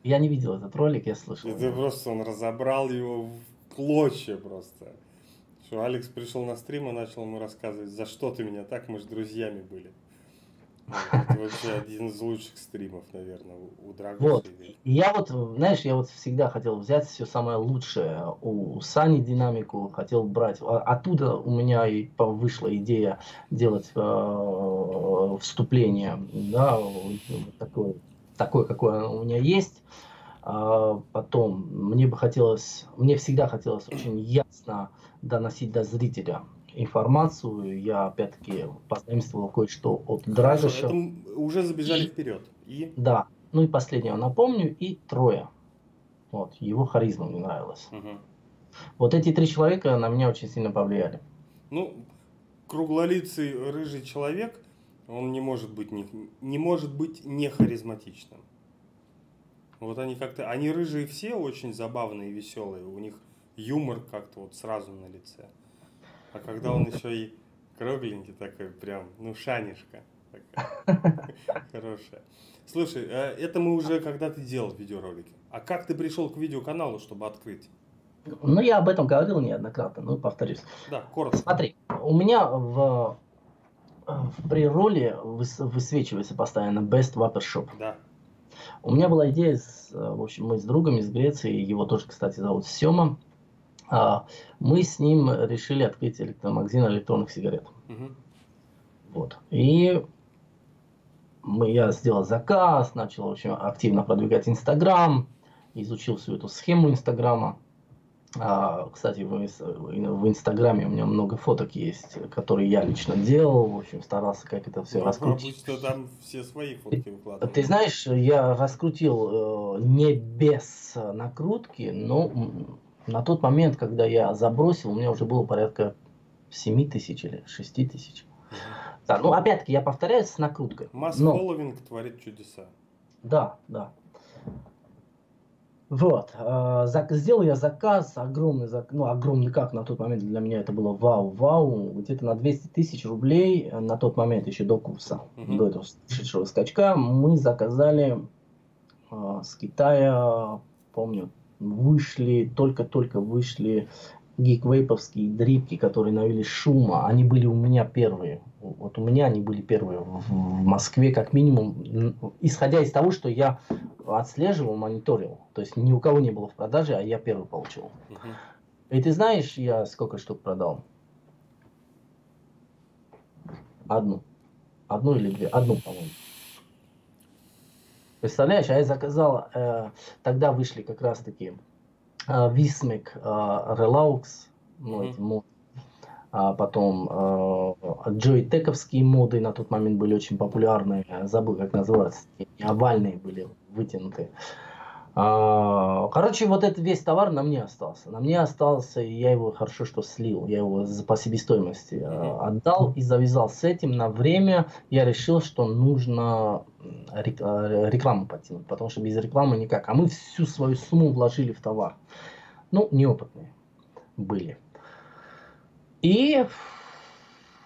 я не видел этот ролик, я слышал. Это просто он разобрал его в клочья просто. Что Алекс пришел на стрим и начал ему рассказывать, за что ты меня так, мы же друзьями были. Это вообще один из лучших стримов, наверное, у Драгоса. Вот. Я вот, знаешь, я вот всегда хотел взять все самое лучшее у Сани динамику, хотел брать. А, оттуда у меня и вышла идея делать э, вступление, да, такое, такое, какое у меня есть. А потом мне бы хотелось, мне всегда хотелось очень ясно доносить до зрителя информацию. Я опять-таки позаимствовал кое-что от Драгоша. уже забежали и, вперед. И? Да. Ну и последнего напомню, и Троя. Вот, его харизма мне нравилась. Угу. Вот эти три человека на меня очень сильно повлияли. Ну, круглолицый рыжий человек, он не может быть не, не может быть не харизматичным. Вот они как-то, они рыжие все очень забавные, веселые, у них юмор как-то вот сразу на лице. А когда он еще и кругленький такой, прям, ну, шанишка. Хорошая. Слушай, э, это мы уже когда ты делал видеоролики. А как ты пришел к видеоканалу, чтобы открыть? Ну, я об этом говорил неоднократно, ну, повторюсь. Да, коротко. Смотри, у меня в, в прироле высвечивается постоянно Best Vapor Shop. Да. У меня была идея, с, в общем, мы с другом из Греции, его тоже, кстати, зовут Сема. А, мы с ним решили открыть электромагазин электронных сигарет. Угу. Вот. И мы, я сделал заказ, начал очень активно продвигать Инстаграм, изучил всю эту схему Инстаграма. А, кстати, в, в Инстаграме у меня много фоток есть, которые я лично делал. В общем, старался как это все ну, раскрутить. Обычно там все свои фотки выкладывают. Ты знаешь, я раскрутил э, не без накрутки, но на тот момент, когда я забросил, у меня уже было порядка 7 тысяч или 6 тысяч. Да, ну опять-таки я повторяюсь с накруткой. Масс фолловинг творит чудеса. Да, да. Вот, э, сделал я заказ, огромный, ну огромный как на тот момент для меня это было вау-вау, где-то на 200 тысяч рублей на тот момент еще до курса, uh-huh. до этого шедшего скачка, мы заказали э, с Китая, помню, вышли, только-только вышли гиквейповские дрипки, которые навели шума, они были у меня первые. Вот у меня они были первые в, в Москве, как минимум, исходя из того, что я отслеживал, мониторил. То есть ни у кого не было в продаже, а я первый получил. Uh-huh. И ты знаешь, я сколько штук продал? Одну. Одну или две? Одну, по-моему. Представляешь, а я заказал, э, тогда вышли как раз таки э, Висмик, э, Relaux, ну, mm-hmm. эти. А потом э, джойтековские моды на тот момент были очень популярны. Забыл, как называются. Овальные были вытянутые. А, короче, вот этот весь товар на мне остался. На мне остался, и я его хорошо что слил. Я его по себестоимости mm-hmm. отдал и завязал с этим. На время я решил, что нужно а, рекламу потянуть, потому что без рекламы никак. А мы всю свою сумму вложили в товар. Ну, неопытные были. И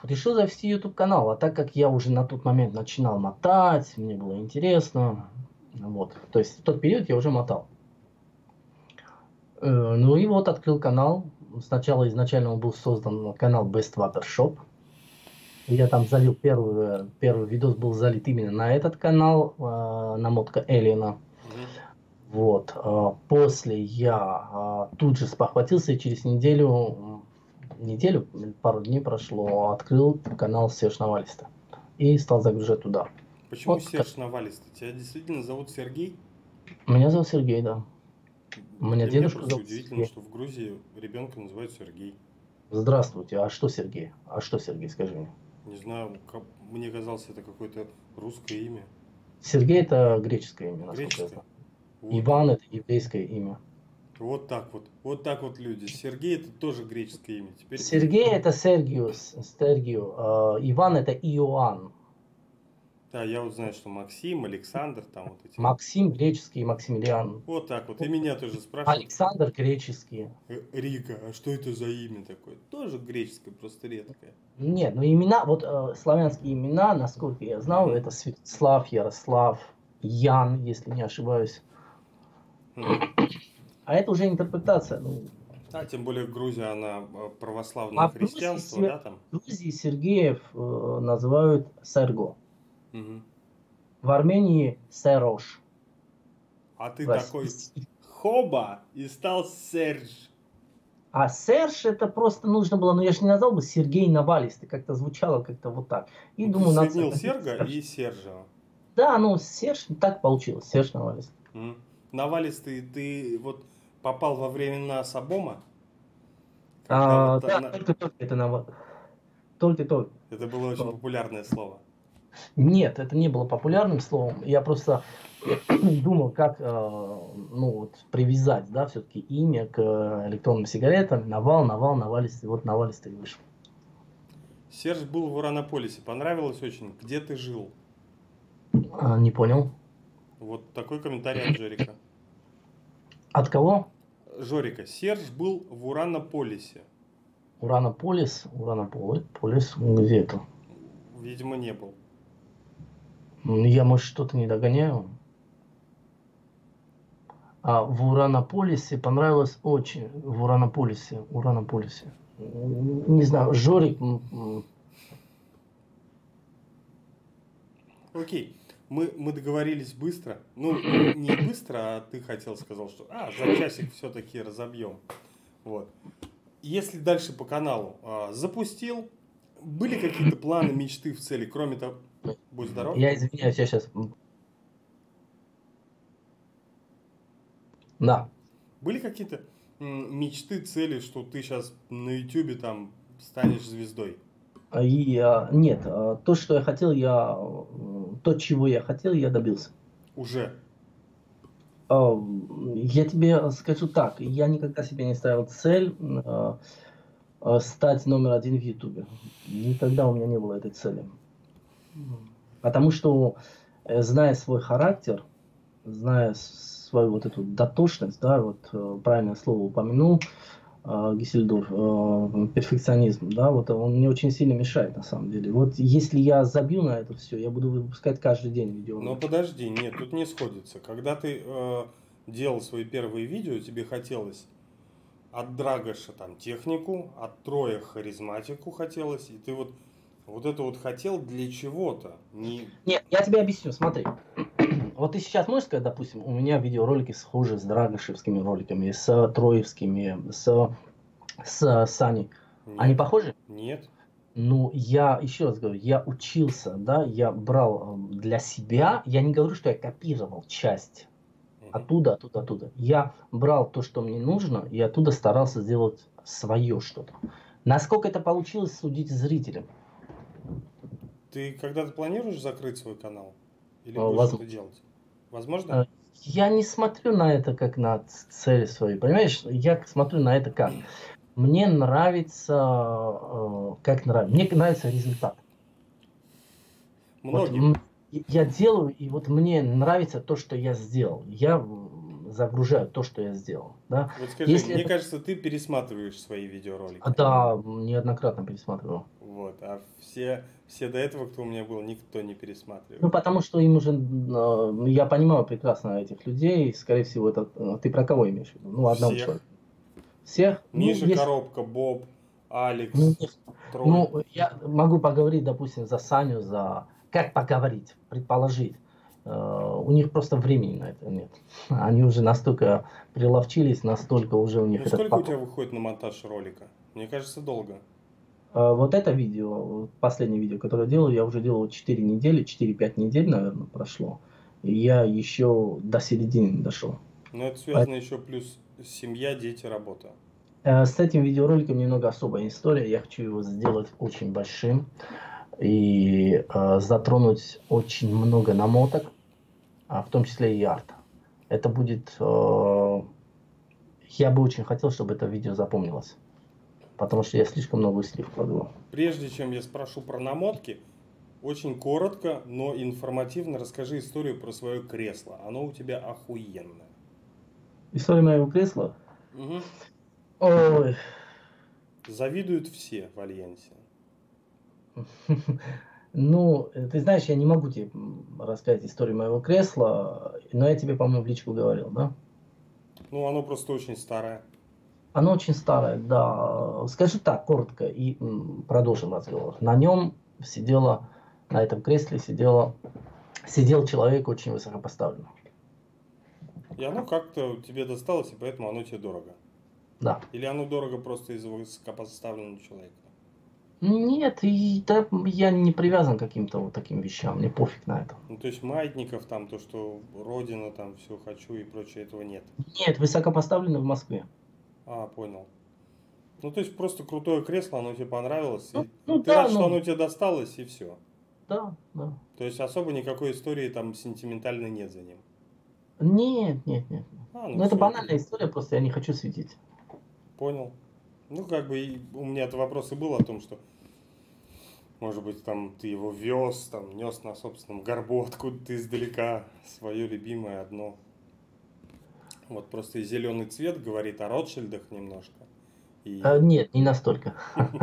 решил завести YouTube канал. А так как я уже на тот момент начинал мотать, мне было интересно, вот. То есть в тот период я уже мотал. Э, ну и вот открыл канал. Сначала изначально он был создан канал Best Water Shop. Я там залил первый, первый видос был залит именно на этот канал, э, на мотка Элина. Вот. Э, после я э, тут же спохватился и через неделю, неделю, пару дней прошло, открыл канал Серж Навалиста и стал загружать туда. Почему вот, Серж Навалиста? Тебя действительно зовут Сергей? Меня зовут Сергей, да. Меня дедушка зовут удивительно, Сергей. что в Грузии ребенка называют Сергей. Здравствуйте, а что Сергей? А что Сергей, скажи мне? Не знаю, как, мне казалось, это какое-то русское имя. Сергей это греческое имя, насколько я знаю. Вот. Иван это еврейское имя. Вот так вот. Вот так вот люди. Сергей это тоже греческое имя. Теперь... Сергей это Сергиус, Сергию. А, Иван это Иоанн. Да, я вот знаю, что Максим, Александр, там вот эти. Максим греческий, Максимилиан. Вот так вот. И меня тоже спрашивают. Александр греческий. Э, Рика, а что это за имя такое? Тоже греческое, просто редкое. Нет, ну имена, вот э, славянские имена, насколько я знал, это Святослав, Ярослав, Ян, если не ошибаюсь. А это уже интерпретация. Ну, да, тем более Грузия, она э, православное а христианство, Грузии, да, там? В Грузии Сергеев э, называют Серго. Угу. В Армении Серош. А ты такой хоба и стал Серж. А Серж это просто нужно было, ну я же не назвал бы Сергей Навалистый, как-то звучало как-то вот так. И ну, думаю, надо... Серга и Сержа. Да, ну Серж так получилось, Серж Навалистый. Mm. Навалистый, ты вот попал во времена Сабома? А, вот да, она... только только это на... Только только. Это было очень популярное слово. Нет, это не было популярным словом. Я просто думал, как э, ну, вот, привязать, да, все-таки имя к электронным сигаретам. Навал, навал, навалистый. Вот навалистый вышел. Серж был в Уранополисе. Понравилось очень. Где ты жил? А, не понял. Вот такой комментарий от Жорика. От кого? Жорика. Серж был в Уранополисе. Уранополис? Уранополис? Где это? Видимо, не был. Я, может, что-то не догоняю. А в Уранополисе понравилось очень. В Уранополисе. Уранополисе. Не знаю, Жорик. Окей. Мы, мы договорились быстро. Ну, не быстро, а ты хотел сказал, что а, за часик все-таки разобьем. Вот. Если дальше по каналу а, запустил, были какие-то планы, мечты в цели, кроме того, Будь здоров. Я извиняюсь, я сейчас... Да. Были какие-то мечты, цели, что ты сейчас на Ютубе там станешь звездой? И, а, нет, а, то, что я хотел, я то, чего я хотел, я добился. Уже? Я тебе скажу так, я никогда себе не ставил цель а, а, стать номер один в Ютубе. Никогда у меня не было этой цели. Потому что, э, зная свой характер, зная свою вот эту дотошность, да, вот э, правильное слово упомянул, Гиссельдорф, перфекционизм, да, вот он мне очень сильно мешает на самом деле. Вот если я забью на это все, я буду выпускать каждый день видео. Но подожди, нет, тут не сходится. Когда ты э, делал свои первые видео, тебе хотелось от Драгоша там технику, от Троя харизматику хотелось, и ты вот вот это вот хотел для чего-то. Не... Нет, я тебе объясню, смотри. Вот ты сейчас можешь сказать, допустим, у меня видеоролики схожи с Драгошевскими роликами, с Троевскими, с, с Саней. Нет. Они похожи? Нет. Ну, я, еще раз говорю, я учился, да, я брал э, для себя, я не говорю, что я копировал часть оттуда, оттуда, оттуда. Я брал то, что мне нужно, и оттуда старался сделать свое что-то. Насколько это получилось, судить зрителям. Ты когда-то планируешь закрыть свой канал? Или а, будешь Возможно. это делать? Возможно? А, я не смотрю на это как на цель свою. Понимаешь, я смотрю на это как. Мне нравится, э, как нравится. Мне нравится результат. Многим. Вот, я делаю, и вот мне нравится то, что я сделал. Я загружаю то, что я сделал. Да? Вот скажи, Если мне это... кажется, ты пересматриваешь свои видеоролики. Да, неоднократно пересматривал. Вот, а все, все до этого, кто у меня был, никто не пересматривал. Ну, потому что им уже, э, я понимаю прекрасно этих людей, скорее всего, это, э, ты про кого имеешь в виду? Ну, одного Всех. человека. Всех? Ну, Миша ну, есть... Коробка, Боб, Алекс, Ну, Тролль. Ну, я могу поговорить, допустим, за Саню, за... Как поговорить, предположить. Э, У них просто времени на это нет. Они уже настолько приловчились, настолько уже у них Ну, этот сколько у поток. тебя выходит на монтаж ролика? Мне кажется, долго. Э, Вот это видео, последнее видео, которое я делал, я уже делал 4 недели, 4-5 недель, наверное, прошло. И я еще до середины не дошел. Но это связано еще плюс семья, дети, работа. Э, С этим видеороликом немного особая история. Я хочу его сделать очень большим и э, затронуть очень много намоток, а в том числе и арт. Это будет... э, я бы очень хотел, чтобы это видео запомнилось. Потому что я слишком много усилий вкладывал. Прежде чем я спрошу про намотки, очень коротко, но информативно расскажи историю про свое кресло. Оно у тебя охуенное. История моего кресла. Мгм. Ой, Завидуют все в Альянсе. Ну, э, ты знаешь, я не могу тебе рассказать историю моего кресла, но я тебе, по-моему, в личку говорил, да? Ну, оно просто очень старое. Оно очень старое, да. Скажи так, коротко, и продолжим разговор. На нем сидела, на этом кресле сидела, сидел человек очень высокопоставленный. И оно как-то тебе досталось, и поэтому оно тебе дорого. Да. Или оно дорого просто из-за высокопоставленного человека. Нет, и да, я не привязан к каким-то вот таким вещам, мне пофиг на это. Ну, то есть маятников там, то, что Родина, там, все хочу и прочее, этого нет. Нет, высокопоставленный в Москве. А, понял. Ну, то есть просто крутое кресло, оно тебе понравилось. Ну, и ну ты да, рад, что ну. оно тебе досталось, и все. Да, да. То есть особо никакой истории там сентиментальной нет за ним. Нет, нет, нет. А, Ну, это всё, банальная история, просто я не хочу светить. Понял. Ну, как бы у меня-то вопрос и был о том, что, может быть, там ты его вез, там, нес на собственном горбу откуда-то издалека, свое любимое одно. Вот просто и зеленый цвет говорит о Ротшильдах немножко. И А, нет, не настолько.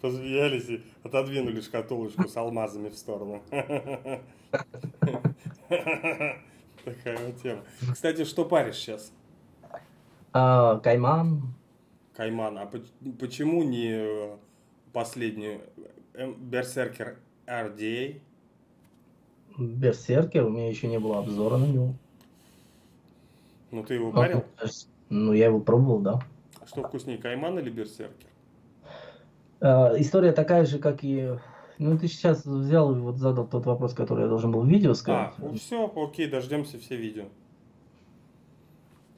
посмеялись и отодвинули шкатулочку с алмазами в сторону. Такая вот тема. Кстати, что паришь сейчас? А, Кайман, Кайман, а поч- почему не э, последний э, Берсеркер RDA? Берсеркер, у меня еще не было обзора на него. Ну ты его парил? Ну, я его пробовал, да. Что вкуснее, Кайман или Берсеркер? А, история такая же, как и... Ну, ты сейчас взял и вот задал тот вопрос, который я должен был в видео сказать. А, все, окей, дождемся все видео.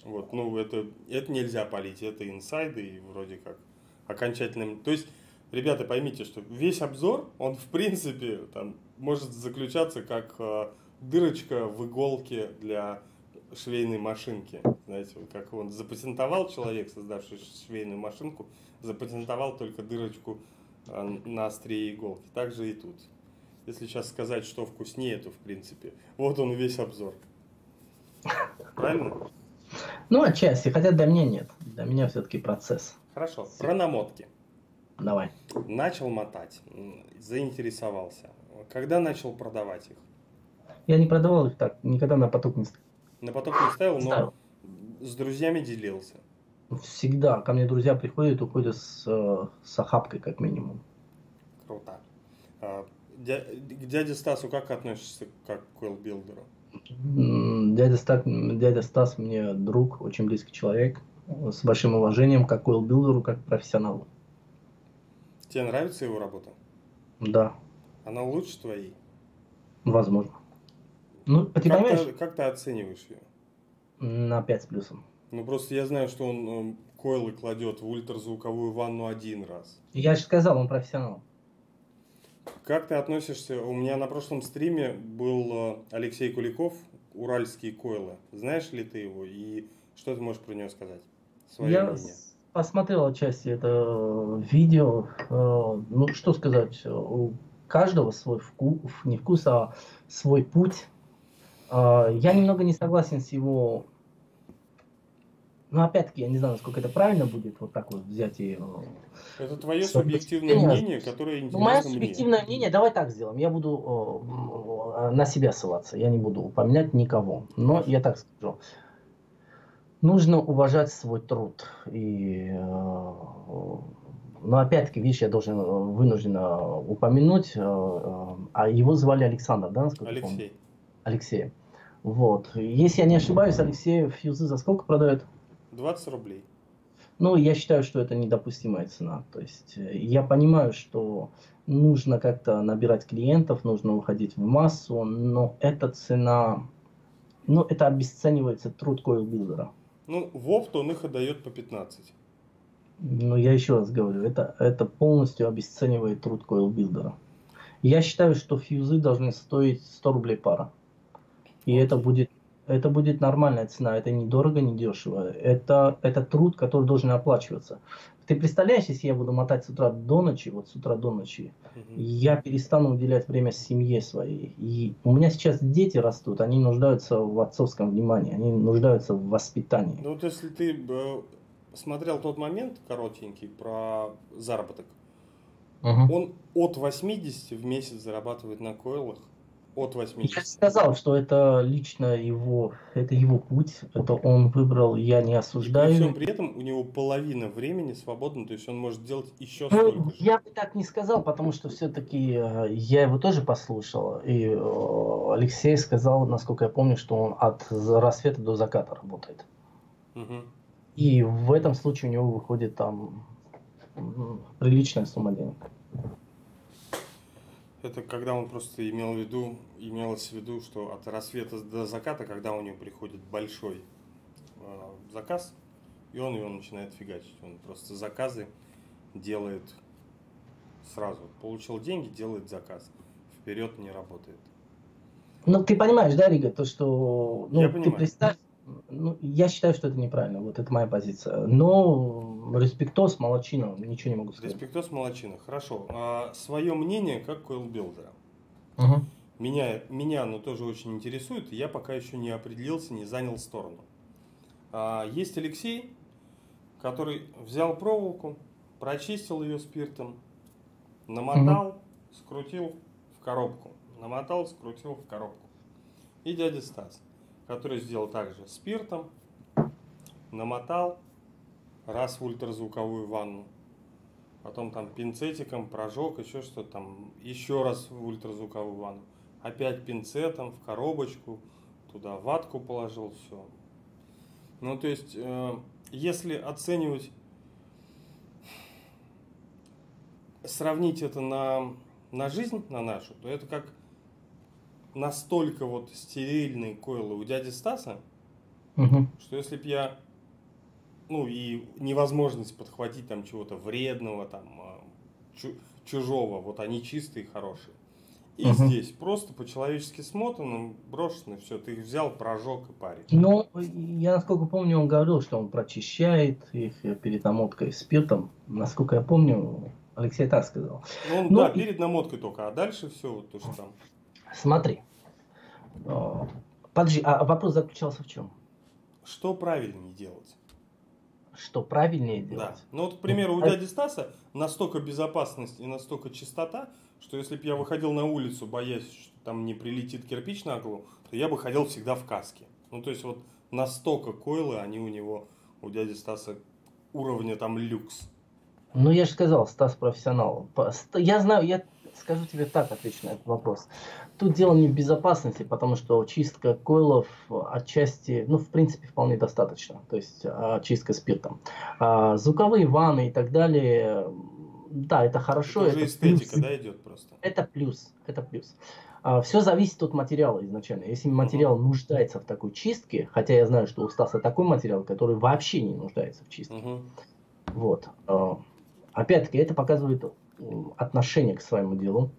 Вот, ну это, это нельзя полить, это инсайды и вроде как окончательным. То есть, ребята, поймите, что весь обзор, он в принципе там может заключаться как э, дырочка в иголке для швейной машинки. Знаете, вот как он запатентовал человек, создавший швейную машинку, запатентовал только дырочку э, на острие иголки. Так же и тут. Если сейчас сказать, что вкуснее, то в принципе. Вот он весь обзор. Правильно? Ну, отчасти, хотя для меня нет. Для меня все-таки процесс. Хорошо. Про намотки. Давай. Начал мотать, заинтересовался. Когда начал продавать их? Я не продавал их так, никогда на поток не ставил. На поток не ставил, но Ставил. с друзьями делился. Всегда. Ко мне друзья приходят, уходят с, э, с охапкой, как минимум. Круто. А, К дяде Стасу как относишься как к coil-билдеру? Дядя Стас, дядя Стас мне друг, очень близкий человек, э, с большим уважением, как билдеру, как профессионалу. Тебе нравится его работа? Да, Она лучше твоей? возможно. Ну, ты Как понимаешь, ты, как ты оцениваешь ее? на 5 с плюсом. Ну просто я знаю, что он м, койлы кладет в ультразвуковую ванну один раз. Я же сказал, он профессионал. Как ты относишься? У меня на прошлом стриме был э, Алексей Куликов, уральские койлы. Знаешь ли ты его и что ты можешь про него сказать? Свое Я мнение. посмотрел отчасти это э, видео. Э, Ну, что сказать, у каждого свой вкус, не вкус, а свой путь. Я немного не согласен с его... Ну, опять-таки, я не знаю, насколько это правильно будет вот так вот взять и... э, Это твое Что- субъективное мнение, которое Ну, мое интересно мне. субъективное мнение, давай так сделаем. Я буду э, м, на себя ссылаться, я не буду упоминать никого. Но я так скажу. Нужно уважать свой труд. И, но опять-таки, видишь, я должен вынужден упомянуть, а его звали Александр, да, Алексей. Помню? Алексей. Вот. Если я не ошибаюсь, Алексей фьюзы за сколько продает? 20 рублей. Ну, я считаю, что это недопустимая цена. То есть э, я понимаю, что нужно как-то набирать клиентов, нужно уходить в массу, но эта цена, ну, это обесценивается труд coil-билдера. Ну, Вовт он их отдает по 15. Ну, я еще раз говорю, это, это полностью обесценивает труд coil-билдера. Я считаю, что фьюзы должны стоить 100 рублей пара. И это будет это будет нормальная цена, это не дорого, не дешево. Это, это труд, который должен оплачиваться. Ты представляешь, если я буду мотать с утра до ночи, вот с утра до ночи, угу. я перестану уделять время семье своей. И у меня сейчас дети растут, они нуждаются в отцовском внимании, они нуждаются в воспитании. Ну вот если ты э, смотрел тот момент коротенький про заработок, угу. он от 80 в месяц зарабатывает на койлах, от 80. Я сказал, что это лично его, это его путь, это он выбрал, я не осуждаю. И при всем при этом у него половина времени свободна, то есть он может делать еще ну, столько же. Я бы так не сказал, потому что все-таки э, я его тоже послушал, и э, Алексей сказал, насколько я помню, что он от рассвета до заката работает. Угу. И в этом случае у него выходит там приличная сумма денег. Это когда он просто имел в виду, имелось в виду, что от рассвета до заката, когда у него приходит большой э, заказ, и он его начинает фигачить. Он просто заказы делает сразу. Получил деньги, делает заказ. Вперед не работает. Ну, ты понимаешь, да, Рига, то, что... Ну, Я понимаю. Ты представь, ну, я считаю, что это неправильно. Вот это моя позиция. Но респектос, молочина, ничего не могу сказать. Респектос, молочина. Хорошо. А свое мнение как coil-билдера. Угу. Меня, меня оно тоже очень интересует. Я пока еще не определился, не занял сторону. А, есть Алексей, который взял проволоку, прочистил ее спиртом, намотал, угу. скрутил в коробку. Намотал, скрутил в коробку. И дядя Стас который сделал также спиртом, намотал раз в ультразвуковую ванну, потом там пинцетиком прожег, еще что-то там, еще раз в ультразвуковую ванну, опять пинцетом в коробочку, туда ватку положил, все. Ну, то есть, э, если оценивать, сравнить это на, на жизнь, на нашу, то это как настолько вот стерильные койлы у дяди Стаса, угу. что если б я, ну и невозможность подхватить там чего-то вредного, там а, чужого, вот они чистые, хорошие. И угу. здесь просто по-человечески смотано, брошено, все, ты их взял, прожег и паришь. Ну, я насколько помню, он говорил, что он прочищает их перед намоткой спиртом. Насколько я помню, Алексей так сказал. Ну, он, ну, да, перед намоткой только, а дальше все, вот то, что там. Смотри. Подожди, а вопрос заключался в чем? Что правильнее делать? Что правильнее делать? Да. Ну вот, к примеру, у а дяди Стаса настолько безопасность и настолько чистота, что если бы я выходил на улицу, боясь, что там не прилетит кирпич на голову, то я бы ходил всегда в каске. Ну то есть вот настолько койлы, они у него, у дяди Стаса уровня там люкс. Ну я же сказал, Стас профессионал. Я знаю, я скажу тебе так, отвечу на этот вопрос. Тут дело не в безопасности, потому что чистка койлов отчасти, ну, в принципе, вполне достаточно. То есть а, чистка спиртом. А, звуковые ванны и так далее, да, это хорошо. Это, это эстетика, плюс. да, идет просто. Это плюс, это плюс. А, все зависит от материала изначально. Если материал uh-huh. нуждается в такой чистке, хотя я знаю, что у Стаса такой материал, который вообще не нуждается в чистке. Uh-huh. Вот. Опять-таки, это показывает отношение к своему делу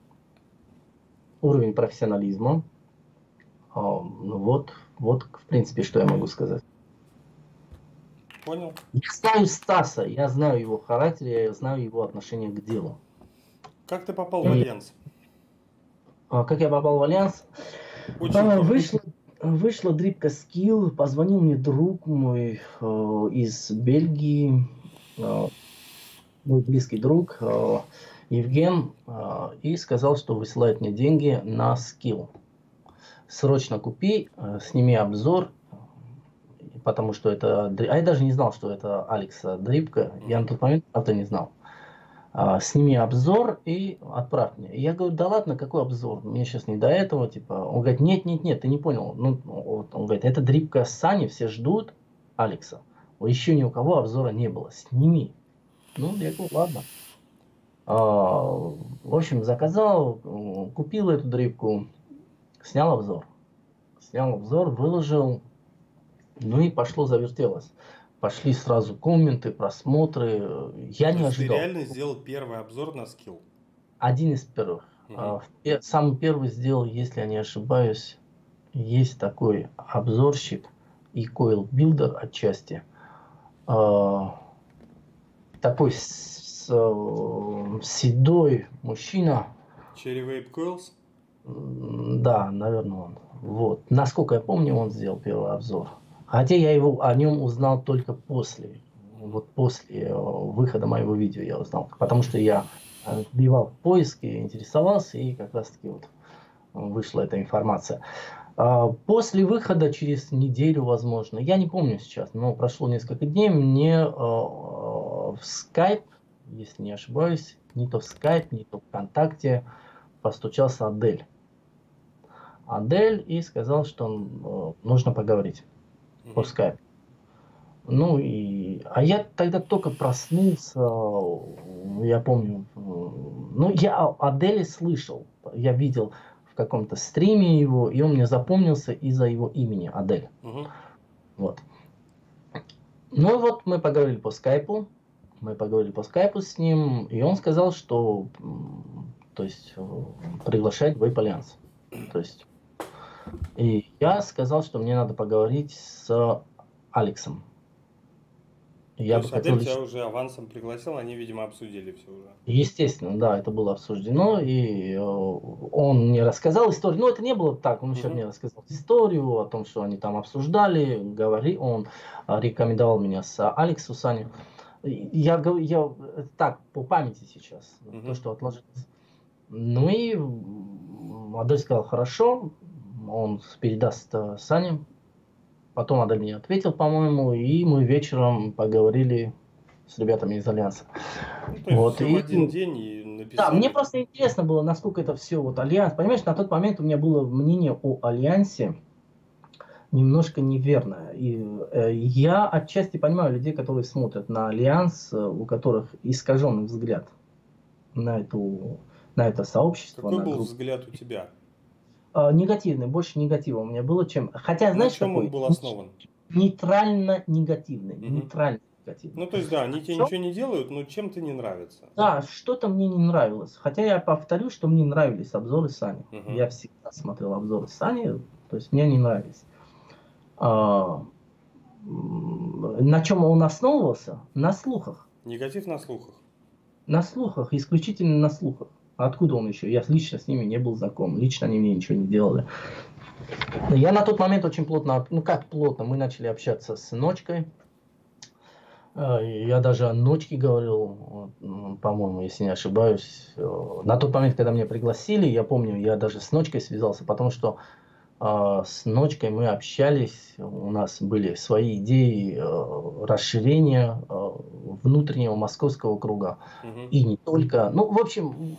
уровень профессионализма. А, ну вот, вот, в принципе, что я могу сказать. Понял. Я знаю Стаса, я знаю его характер, я знаю его отношение к делу. Как ты попал в Альянс? А, как я попал в Альянс? Очень а, вышла, вышла дрипка Skill, позвонил мне друг мой э, из Бельгии, э, мой близкий друг. Э, Евген э, и сказал, что высылает мне деньги на скилл. Срочно купи, э, сними обзор, потому что это... А я даже не знал, что это Алекса Дрипка. Я на тот момент, правда, не знал. А, сними обзор и отправь мне. я говорю, да ладно, какой обзор? Мне сейчас не до этого, типа. Он говорит, нет, нет, нет, ты не понял. Ну, вот, он говорит, это дрипка Сани, все ждут Алекса. Еще ни у кого обзора не было. Сними. Ну, я говорю, ладно. А, в общем, заказал, купил эту дрипку, снял обзор. Снял обзор, выложил, ну и пошло, завертелось пошли сразу комменты, просмотры. Я То не ожидал. Ты реально сделал первый обзор на скилл? Один из первых. Угу. Самый первый сделал, если я не ошибаюсь, есть такой обзорщик и coil builder отчасти. А, такой седой мужчина. Cherry Vape Coils? Да, наверное, он. Вот. Насколько я помню, он сделал первый обзор. Хотя я его о нем узнал только после, вот после э, выхода моего видео я узнал, потому что я э, вбивал в поиске, интересовался, и как раз таки вот вышла эта информация. А, после выхода, через неделю, возможно, я не помню сейчас, но прошло несколько дней, мне э, в Skype, если не ошибаюсь, не то в Skype, не то ВКонтакте, постучался Адель. Адель и сказал, что нужно поговорить по скайпу. Ну и, а я тогда только проснулся, я помню, ну я о Аделе слышал, я видел в каком-то стриме его, и он мне запомнился из-за его имени Адель. Угу. Вот. Ну вот мы поговорили по скайпу, мы поговорили по скайпу с ним, и он сказал, что, то есть, приглашает в Alliance. То есть, и я сказал, что мне надо поговорить с Алексом. Я То бы хотел лично... тебя уже авансом пригласил, они, видимо, обсудили все уже. Естественно, да, это было обсуждено, и э, он мне рассказал историю. Ну, это не было так, он еще uh-huh. мне рассказал историю о том, что они там обсуждали, говори, он рекомендовал меня с Алексу Саню. Я, я так, по памяти сейчас, uh-huh. то, что отложилось. Ну и Адель сказал, хорошо, он передаст э, Сане. Потом Адель мне ответил, по-моему, и мы вечером поговорили с ребятами из Альянса. Ну, вот, и, один день и написали. Да, мне просто интересно было, насколько это все вот Альянс. Понимаешь, на тот момент у меня было мнение о Альянсе немножко неверное. И э, я отчасти понимаю людей, которые смотрят на Альянс, э, у которых искаженный взгляд на, эту, на это сообщество. Какой был группу. взгляд у тебя? Э, негативный, больше негатива у меня было, чем... Хотя, знаешь, На чем какой? он был основан? Нейтрально негативный. Угу. Нейтрально негативный. Ну, то есть, да, они тебе Что? ничего не делают, но чем-то не нравится. Да, что-то мне не нравилось. Хотя я повторю, что мне нравились обзоры Сани. Угу. Я всегда смотрел обзоры Сани, то есть мне не нравились. А, на чем он основывался? На слухах. Негатив на слухах. На слухах, исключительно на слухах. Откуда он еще? Я лично с ними не был знаком, лично они мне ничего не делали. Я на тот момент очень плотно, ну как плотно, мы начали общаться с Ночкой. Э, я даже о Ночке говорил, по-моему, если не ошибаюсь. Э, на тот момент, когда меня пригласили, я помню, я даже с Ночкой связался, потому что а, с Ночкой мы общались, у нас были свои идеи э, расширения э, внутреннего московского круга. Угу. И не только. Ну, в общем,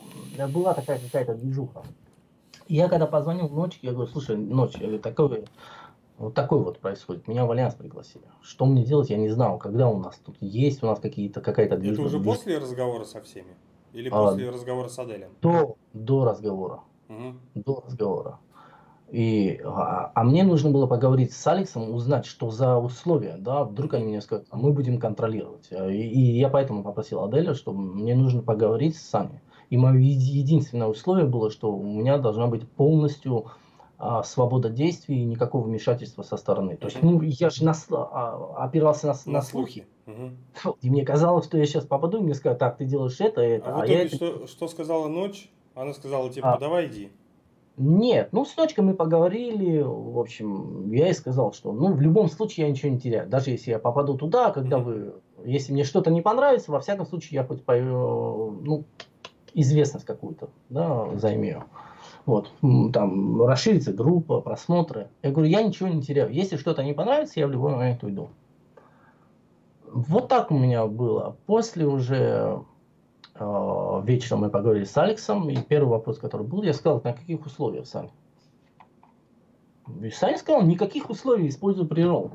была такая какая-то движуха. Я когда позвонил Ночке, я говорю, слушай, Ночь, такой, вот такой вот происходит. Меня в Альянс пригласили. Что мне делать, я не знал. Когда у нас тут есть у нас какие-то какая-то движуха. Это уже после разговора со всеми? Или а, после а, разговора с Аделем? До, до разговора. Угу. До разговора. И, а, а мне нужно было поговорить с Алексом, узнать, что за условия, да, вдруг они мне скажут, а мы будем контролировать. И, и я поэтому попросил Аделя, что мне нужно поговорить с Саней. И мое единственное условие было, что у меня должна быть полностью а, свобода действий и никакого вмешательства со стороны. То есть, ну, я же на, а, опирался на, на, на слухи. Угу. И мне казалось, что я сейчас попаду, и мне скажут, так, ты делаешь это, это. А, а в итоге я что, это... что сказала ночь? Она сказала, типа, а, давай иди. Нет, ну с дочкой мы поговорили, в общем, я ей сказал, что ну в любом случае я ничего не теряю, даже если я попаду туда, когда вы, если мне что-то не понравится, во всяком случае я хоть по, ну известность какую-то, да, займею. Вот, там расширится группа, просмотры. Я говорю, я ничего не теряю. Если что-то не понравится, я в любой момент уйду. Вот так у меня было. После уже вечером мы поговорили с Алексом, и первый вопрос, который был, я сказал, на каких условиях, Сань? И Саня сказал, никаких условий, использую прирол.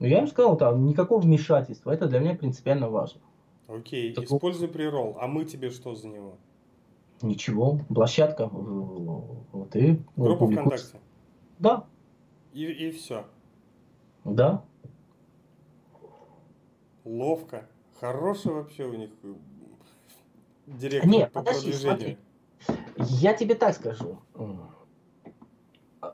Я им сказал, там, никакого вмешательства, это для меня принципиально важно. Окей, так, используй прирол, а мы тебе что за него? Ничего, площадка, вот и... Группа ВКонтакте? Да. И, и все? Да. Ловко. Хороший вообще у них э, директор Нет, по подожди, продвижению. Смотри. Я тебе так скажу.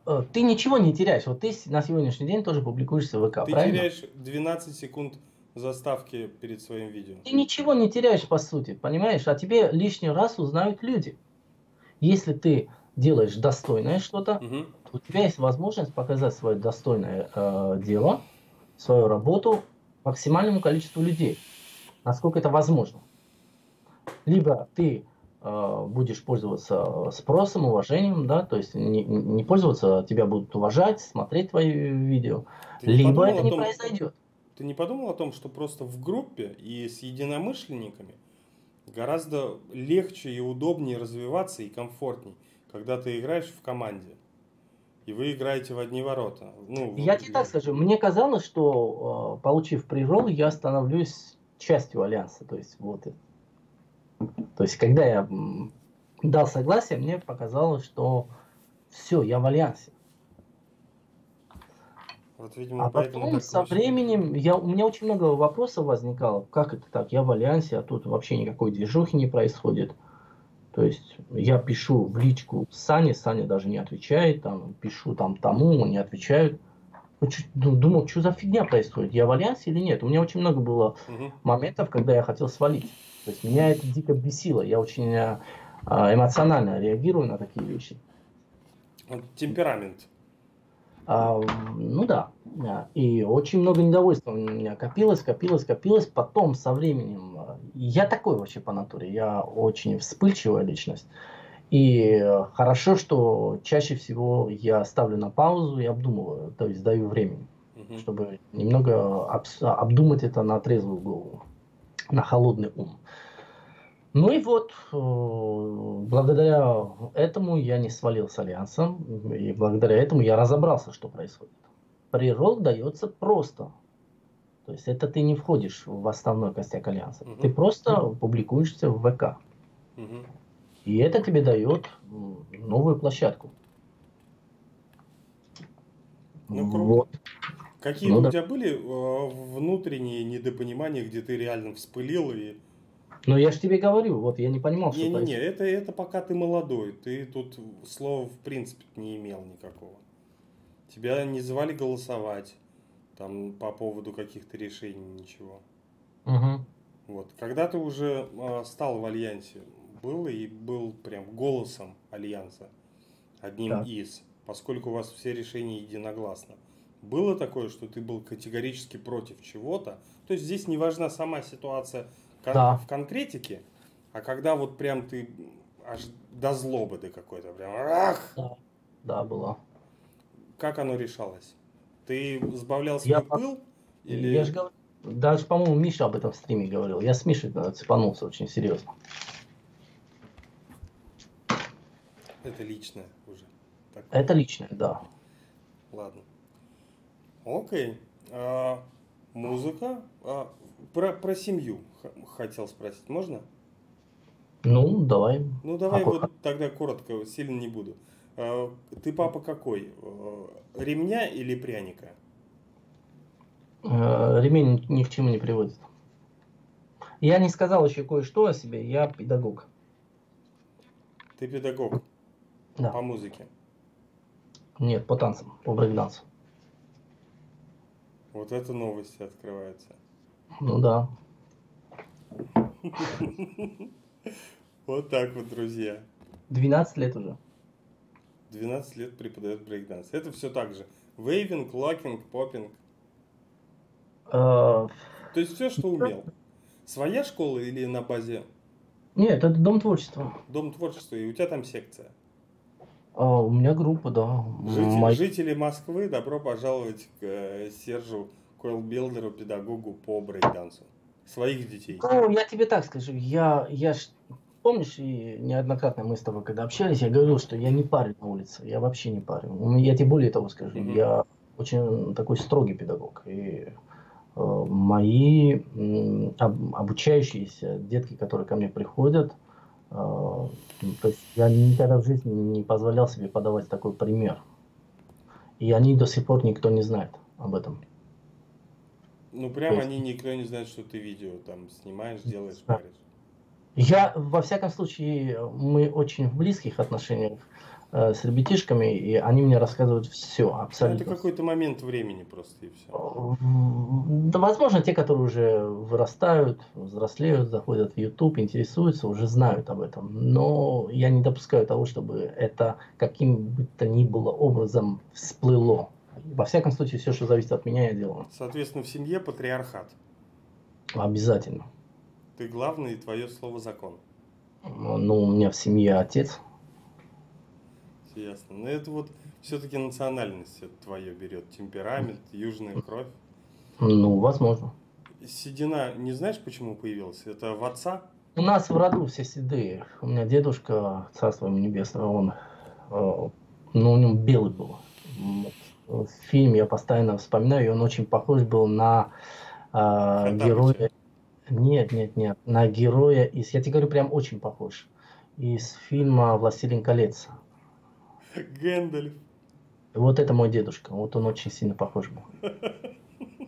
Э, ты ничего не теряешь. Вот ты на сегодняшний день тоже публикуешься в ВК, Ты правильно? теряешь 12 секунд заставки перед своим видео. Ты ничего не теряешь, по сути, понимаешь? А тебе лишний раз узнают люди. Если ты делаешь достойное что-то, угу. у тебя есть возможность показать свое достойное э, дело, свою работу максимальному количеству людей, насколько это возможно. Либо ты э, будешь пользоваться спросом, уважением, да, то есть не, не пользоваться, а тебя будут уважать, смотреть твои видео, ты либо это не том, произойдет. Ты не подумал о том, что просто в группе и с единомышленниками гораздо легче и удобнее развиваться и комфортней, когда ты играешь в команде. И вы играете в одни ворота. Ну, я тебе так скажу, мне казалось, что э, получив прирол, я становлюсь частью альянса. То есть вот То есть когда я дал согласие, мне показалось, что все, я в альянсе. Вот, видимо, а потом со временем я, у меня очень много вопросов возникало. Как это так? Я в альянсе, а тут вообще никакой движухи не происходит. То есть я пишу в личку Сане, Саня даже не отвечает, там, пишу там тому, не отвечают. Ну, думал, что за фигня происходит, я в альянсе или нет. У меня очень много было угу. моментов, когда я хотел свалить. То есть меня это дико бесило. Я очень э, эмоционально реагирую на такие вещи. Темперамент. А, ну да, и очень много недовольства у меня копилось, копилось, копилось. Потом со временем, э, я такой вообще по натуре, я очень вспыльчивая личность. И хорошо, что чаще всего я ставлю на паузу и обдумываю, то есть даю времени, угу. чтобы немного обдумать это на трезвую голову, на холодный ум. Ну и вот, э, благодаря этому я не свалил с Альянсом, и благодаря этому я разобрался, что происходит. Прирол дается просто. То есть это ты не входишь в основной костяк Альянса. Угу. Ты просто публикуешься в ВК. Угу. И это тебе дает новую площадку. Ну, круто. Вот. Какие ну, у да. тебя были э, внутренние недопонимания, где ты реально вспылил и но я же тебе говорю, вот я не понимал, что... Не-не-не, это, это пока ты молодой, ты тут слова в принципе не имел никакого. Тебя не звали голосовать там по поводу каких-то решений, ничего. Угу. Вот. Когда ты уже э, стал в Альянсе, был и был прям голосом Альянса, одним так. из, поскольку у вас все решения единогласно. Было такое, что ты был категорически против чего-то? То есть здесь не важна сама ситуация кон- да. в конкретике, а когда вот прям ты аж до злобы до какой-то прям ах! Да, да, было. Как оно решалось? Ты сбавлял свой я, пыл? Или... Я же говорю, даже, по-моему, Миша об этом в стриме говорил. Я с Мишей цепанулся очень серьезно. Это личное уже. Так. Это личное, да. Ладно. Окей. А, музыка. А, про, про семью хотел спросить, можно? Ну, давай. Ну, давай а вот тогда коротко, сильно не буду. А, ты папа какой? А, ремня или пряника? А, ремень ни к чему не приводит. Я не сказал еще кое-что о себе, я педагог. Ты педагог? Да. По музыке? Нет, по танцам, по брейкдансу. Вот это новости открываются. Ну да. Вот так вот, друзья. 12 лет уже. 12 лет преподает брейкданс. Это все так же. Waving, locking, popping. А, То есть все, что умел. Своя школа или на базе? Нет, это дом творчества. Дом творчества, и у тебя там секция. А, у меня группа, да. Жители, Мои- жители Москвы, добро пожаловать к э, Сержу Coilbuilder у, педагогу по брейкдансу. Своих детей. Ну, я тебе так скажу, я, я ж- помнишь, и неоднократно мы с тобой когда общались, я говорил, что я не парю на улице, я вообще не парю. У меня- Я тебе более того скажу, Мгм. я очень такой строгий педагог. И э, мои об- обучающиеся детки, которые ко мне приходят, э, то есть я никогда в жизни не позволял себе подавать такой пример. И они до сих пор никто не знает об этом. Ну, прям есть- они никто не знает, что ты видео там снимаешь, делаешь, Да. паришь. Я, во всяком случае, мы очень в близких отношениях э, с ребятишками, и они мне рассказывают все, Ну, это абсолютно. какой-то момент времени просто и все. Да, возможно, те, которые уже вырастают, взрослеют, заходят в YouTube, интересуются, уже знают об этом. Но я не допускаю того, чтобы это каким бы то ни было образом всплыло. Во всяком случае, все, что зависит от меня, я делаю. Соответственно, в семье патриархат. Обязательно. Ты главный, и твое слово закон. Ну, у меня в семье отец. Ясно. Но это вот все-таки национальность это твое берет. Темперамент, южная кровь. Ну, возможно. Седина, не знаешь, почему появилась? Это в отца? У нас в роду все седые. У меня дедушка, царство ему небесное, он, э, ну, у него белый был. М, вот В фильме я постоянно вспоминаю, и он очень похож был на э, героя. Нет, нет, нет, на героя из, я тебе говорю, прям очень похож. Из фильма «Властелин колец». Гэндальф. Вот это мой дедушка, вот он очень сильно похож был.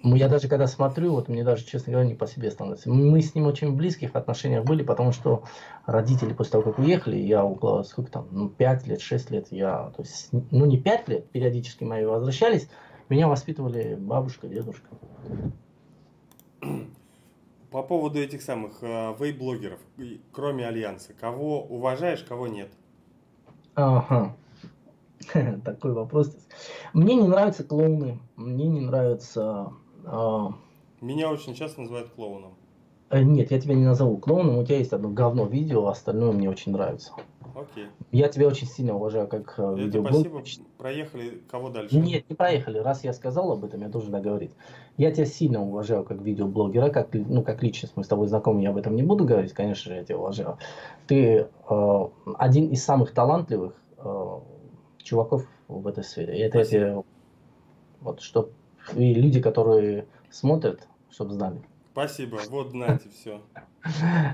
Ну, Я даже когда смотрю, вот мне даже, честно говоря, не по себе становится. Мы с ним очень близких отношениях были, потому что родители после того, как уехали, я около, сколько там, ну, 5 лет, 6 лет, я, то есть, ну, не 5 лет, периодически мои возвращались, меня воспитывали бабушка, дедушка. По поводу этих самых э, вейблогеров, кроме Альянса, кого уважаешь, кого нет? Ага. Такой вопрос. Мне не нравятся клоуны, мне не нравятся... а, Меня очень часто называют клоуном. э, Нет, я тебя не назову клоуном, у тебя есть одно говно видео, а остальное мне очень нравится. Окей. Я тебя очень сильно уважаю как э, Это спасибо. Проехали. Кого дальше? Нет, не проехали. Раз я сказал об этом, я должен договорить. Я тебя сильно уважаю как видеоблогера, как, ну, как личность. Мы с тобой знакомы, я об этом не буду говорить, конечно же, я тебя уважаю. Ты э, один из самых талантливых э, чуваков в этой сфере. И это тебе, вот, чтоб и люди, которые смотрят, чтобы знали. Спасибо. Вот, знаете, все.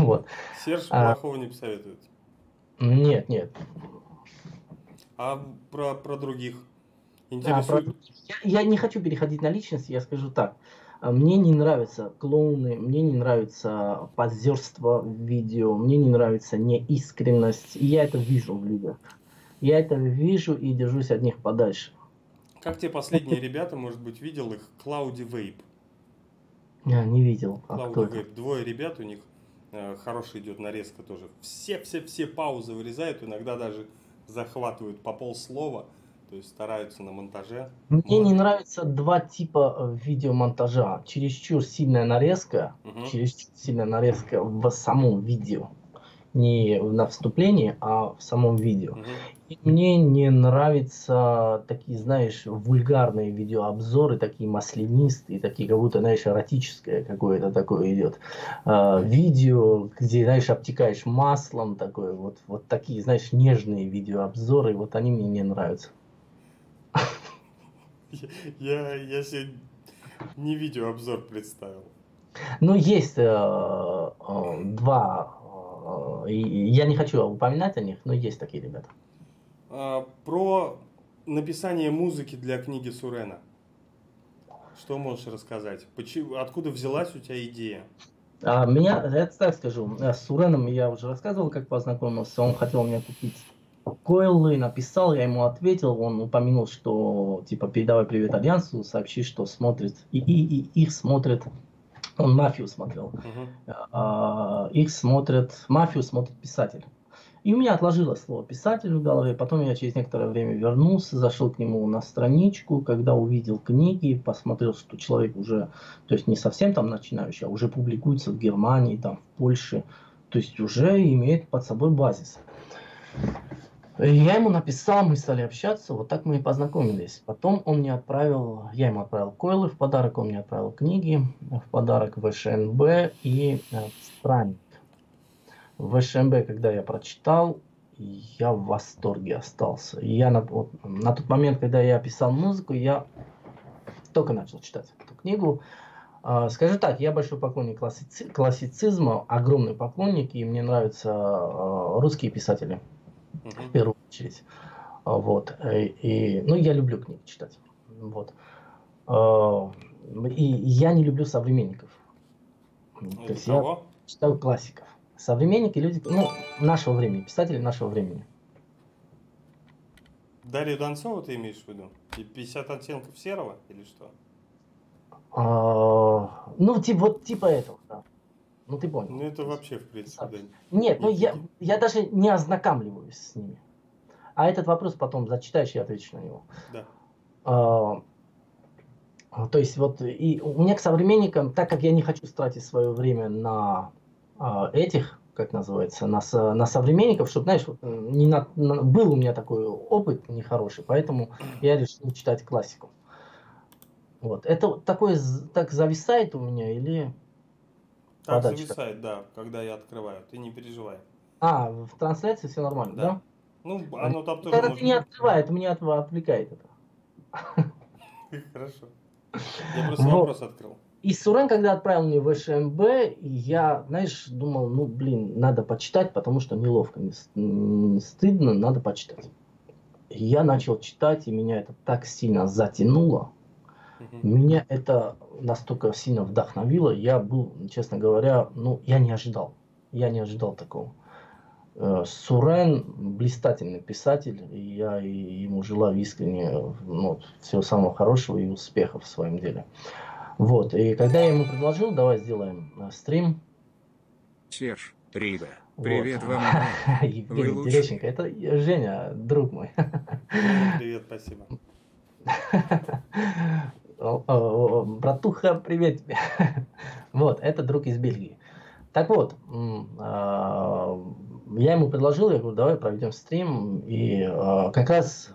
Вот. Серж А. плохого не посоветует. Нет, нет. А про, про других? А, Интересует. про- я, я не хочу переходить на личность, я скажу так. А, Мне не нравятся клоуны, мне не нравится позерство в видео, мне не нравится неискренность. И я это вижу в людях. Я это вижу и держусь от них подальше. Как те последние ребята, может быть, видел их? Клауди Вейп. Я не видел. А Клауди? Вейп. Двое ребят у них. э, Хорошая идет нарезка тоже. Все-все-все паузы вырезают, иногда даже захватывают по полслова. То есть стараются на монтаже. Мне не Молодцы. нравятся два типа э, видеомонтажа. Чересчур сильная нарезка, Мгм. чересчур сильная нарезка в самом видео. Не на вступлении, а в самом видео. Мгм. Мне не нравятся такие, знаешь, вульгарные видеообзоры, такие маслянистые, такие, как будто, знаешь, эротическое какое-то такое идет. А, видео, где, знаешь, обтекаешь маслом, такое, вот, вот такие, знаешь, нежные видеообзоры, вот они мне не нравятся. Я, я себе не видеообзор представил. Ну, есть э, э, два, э, я не хочу упоминать о них, но есть такие ребята. А, Про написание музыки для книги Сурена. Что можешь рассказать? Почему, откуда взялась у тебя идея? А, меня, я так скажу, э, с Суреном я уже рассказывал, как познакомился. Он хотел мне купить койлы, написал, я ему ответил, он упомянул, что типа передавай привет Альянсу, сообщи, что смотрит, и, и, и их смотрит, он мафию смотрел, Мгм. а, их смотрит, мафию смотрит писатель. И у меня отложилось слово писатель в голове, потом я через некоторое время вернулся, зашел к нему на страничку, когда увидел книги, посмотрел, что человек уже, то есть не совсем там начинающий, а уже публикуется в Германии, там, в Польше, то есть уже имеет под собой базис. Я ему написал, мы стали общаться, вот так мы и познакомились. Потом он мне отправил, я ему отправил койлы в подарок, он мне отправил книги в подарок в ШНБ и э, Странник. В ШНБ, когда я прочитал, я в восторге остался. Я на, вот, на тот момент, когда я писал музыку, я только начал читать эту книгу. А, скажу так, я большой поклонник классици классицизма, огромный поклонник, и мне нравятся а, русские писатели uh-huh. в первую очередь. А, вот. Э, и, ну, я люблю книги читать. Вот. И я не люблю современников. То есть я читаю классиков. Современники, люди, ну, нашего времени, писатели нашего времени. Дарью Донцову ты имеешь в виду? И 50 оттенков серого или что? А, ну, типа, вот типа этого, да. Ну, ты понял. Ну, это вообще, в принципе, да. Нет, ну, я, я даже не ознакомливаюсь с ними. А этот вопрос потом зачитаешь, я отвечу на него. Да. А, то есть, вот, и у меня к современникам, так как я не хочу тратить свое время на этих, как называется, на, на современников, чтобы, знаешь, не на, на, был у меня такой опыт нехороший, поэтому я решил читать классику. Вот. Это такое так зависает у меня или... Так подачка? зависает, да, когда я открываю. Ты не переживай. А, в трансляции все нормально, да? да? Ну, оно там тоже Когда может... ты не открывает, меня отвлекает это. Хорошо. Я просто вопрос открыл. И Сурен, когда отправил мне в ШМБ, я, знаешь, думал, ну, блин, надо почитать, потому что неловко, не стыдно, надо почитать. И я начал читать, и меня это так сильно затянуло. Меня это настолько сильно вдохновило. Я был, честно говоря, ну, я не ожидал. Я не ожидал такого. Э, Сурен блистательный писатель, и я ему желаю искренне ну, всего самого хорошего и успехов в своем деле. Вот, и когда я ему предложил, давай сделаем э, стрим. Серж, Рига, привет вот. вам. Евгений Терещенко, это Женя, друг мой. Привет, спасибо. Братуха, привет тебе. Вот, это друг из Бельгии. Так вот, а, я ему предложил, я говорю, давай проведем стрим. И а, как раз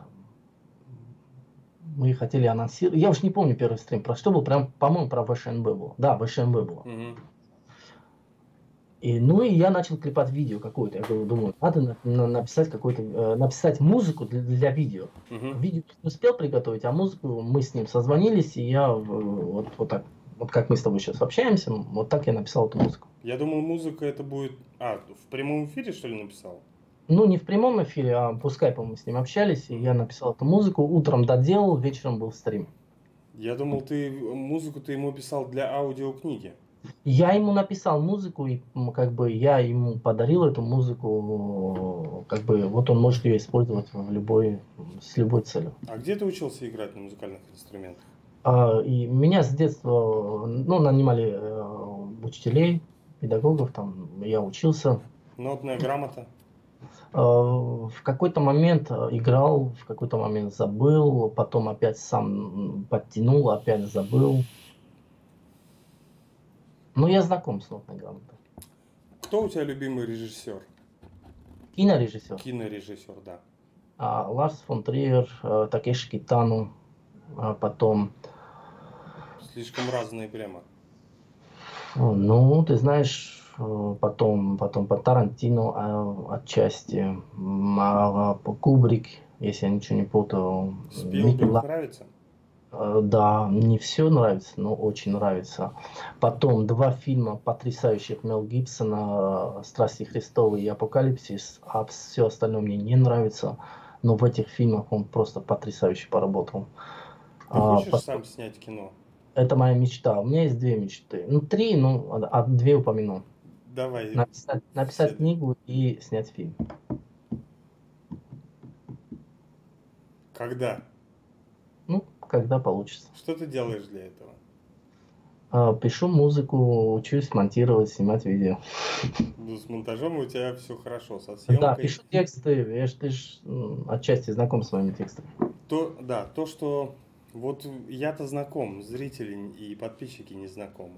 мы хотели анонсировать. Я уж не помню первый стрим, про что был, прям, по-моему, про ВШНБ был. Да, ВШНБ было. Угу. И, ну и я начал клепать видео какое-то. Я думаю, надо на, на, написать какой-то, э, написать музыку для, для видео. Угу. Видео не успел приготовить, а музыку мы с ним созвонились, и я вот, вот так, вот как мы с тобой сейчас общаемся, вот так я написал эту музыку. Я думал, музыка это будет... А, в прямом эфире, что ли, написал? Ну, не в прямом эфире, а по скайпу мы с ним общались, и я написал эту музыку, утром доделал, вечером был стрим. Я думал, ты музыку ты ему писал для аудиокниги. Я ему написал музыку, и как бы я ему подарил эту музыку, как бы вот он может ее использовать в любой, с любой целью. А где ты учился играть на музыкальных инструментах? А, и меня с детства, ну, нанимали э, учителей, педагогов, там я учился. Нотная грамота? Э, в какой-то момент э, играл, в какой-то момент забыл, потом опять сам подтянул, опять забыл. Но я знаком с нотной грамотой. Кто у тебя любимый режиссер? Кинорежиссер. Кинорежиссер, да. А, Ларс фон Триер, э, Такеши Китану, а потом... Слишком разные прямо. Ну, ты знаешь, потом, потом по Тарантино а, отчасти, а, по Кубрик, если я ничего не путаю. Спилберг нравится? Э, да, не все нравится, но очень нравится. Потом два фильма потрясающих Мел Гибсона «Страсти Христовы» и «Апокалипсис», а все остальное мне не нравится. Но в этих фильмах он просто потрясающе поработал. Ты хочешь а, сам снять кино? Это моя мечта. У меня есть две мечты. Ну, три, ну, а, а две упомяну. Давай. Написать, написать книгу и снять фильм. Когда? Ну, когда получится. Что ты делаешь для этого? А, пишу музыку, учусь монтировать, снимать видео. Ну, с монтажом у тебя все хорошо, со съемкой. Да, пишу тексты, я ж, ты ж отчасти знаком с моими текстами. То, да, то, что вот я-то знаком, зрители и подписчики не знакомы.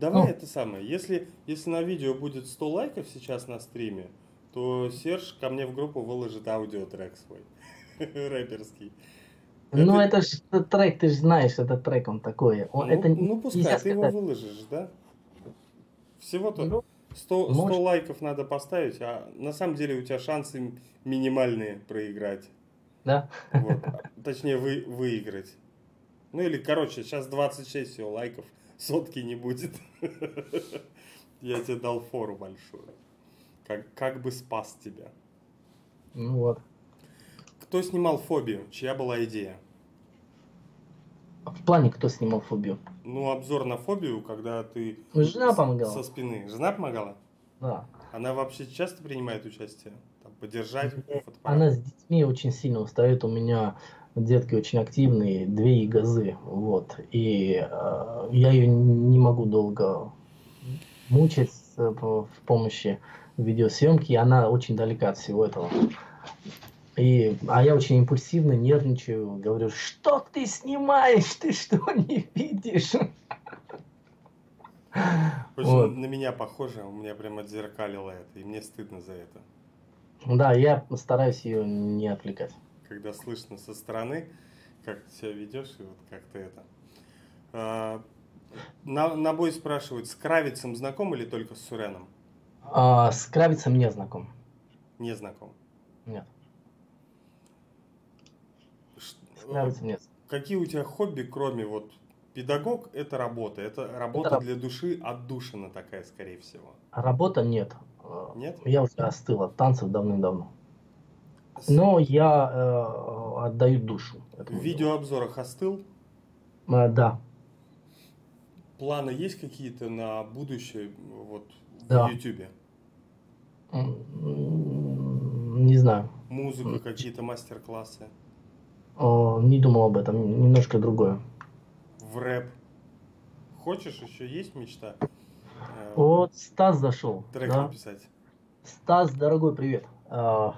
Давай ну. это самое. Если, если на видео будет 100 лайков сейчас на стриме, то Серж ко мне в группу выложит аудиотрек свой, рэперский. Ну, это же трек, ты же знаешь, этот трек, он такой. Он, ну, это ну, пускай, ты его выложишь, да? Всего-то ну, 100, 100 лайков надо поставить, а на самом деле у тебя шансы минимальные проиграть. Да? Вот. Точнее, вы, выиграть. Ну или, короче, сейчас 26 всего лайков, сотки не будет. Я тебе дал фору большую. Как, как бы спас тебя. Ну вот. Кто снимал фобию? Чья была идея? В плане, кто снимал фобию? Ну, обзор на фобию, когда ты... Жена помогала. Со спины. Жена помогала? Да. Она вообще часто принимает участие? Там, поддержать? Она с детьми очень сильно устает. У меня детки очень активные, две газы, вот. И э, я ее не могу долго мучать э, в помощи видеосъемки, и она очень далека от всего этого. И, а я очень импульсивно нервничаю, говорю, что ты снимаешь, ты что не видишь? Очень вот. на меня похоже, у меня прям отзеркалило это, и мне стыдно за это. Да, я стараюсь ее не отвлекать. Когда слышно со стороны, как ты себя ведешь, и вот как ты это. А, на, на бой спрашивают, с Кравицем знаком или только с Суреном? А, с Кравицем не знаком. Не знаком? Нет. Нравится мне. Какие у тебя хобби, кроме вот педагог, это работа. Это работа это... для души, отдушина такая, скорее всего. Работа нет. Нет? Я уже остыл от танцев давным-давно. Но я э, отдаю душу. В видеообзорах остыл? Э, да. Планы есть какие-то на будущее вот да. в YouTube? Не знаю. Музыка, какие-то мастер-классы? О, не думал об этом, немножко другое. В рэп. Хочешь, еще есть мечта? Э, вот Стас зашел. Трек да? написать. Стас, дорогой, привет. Uh,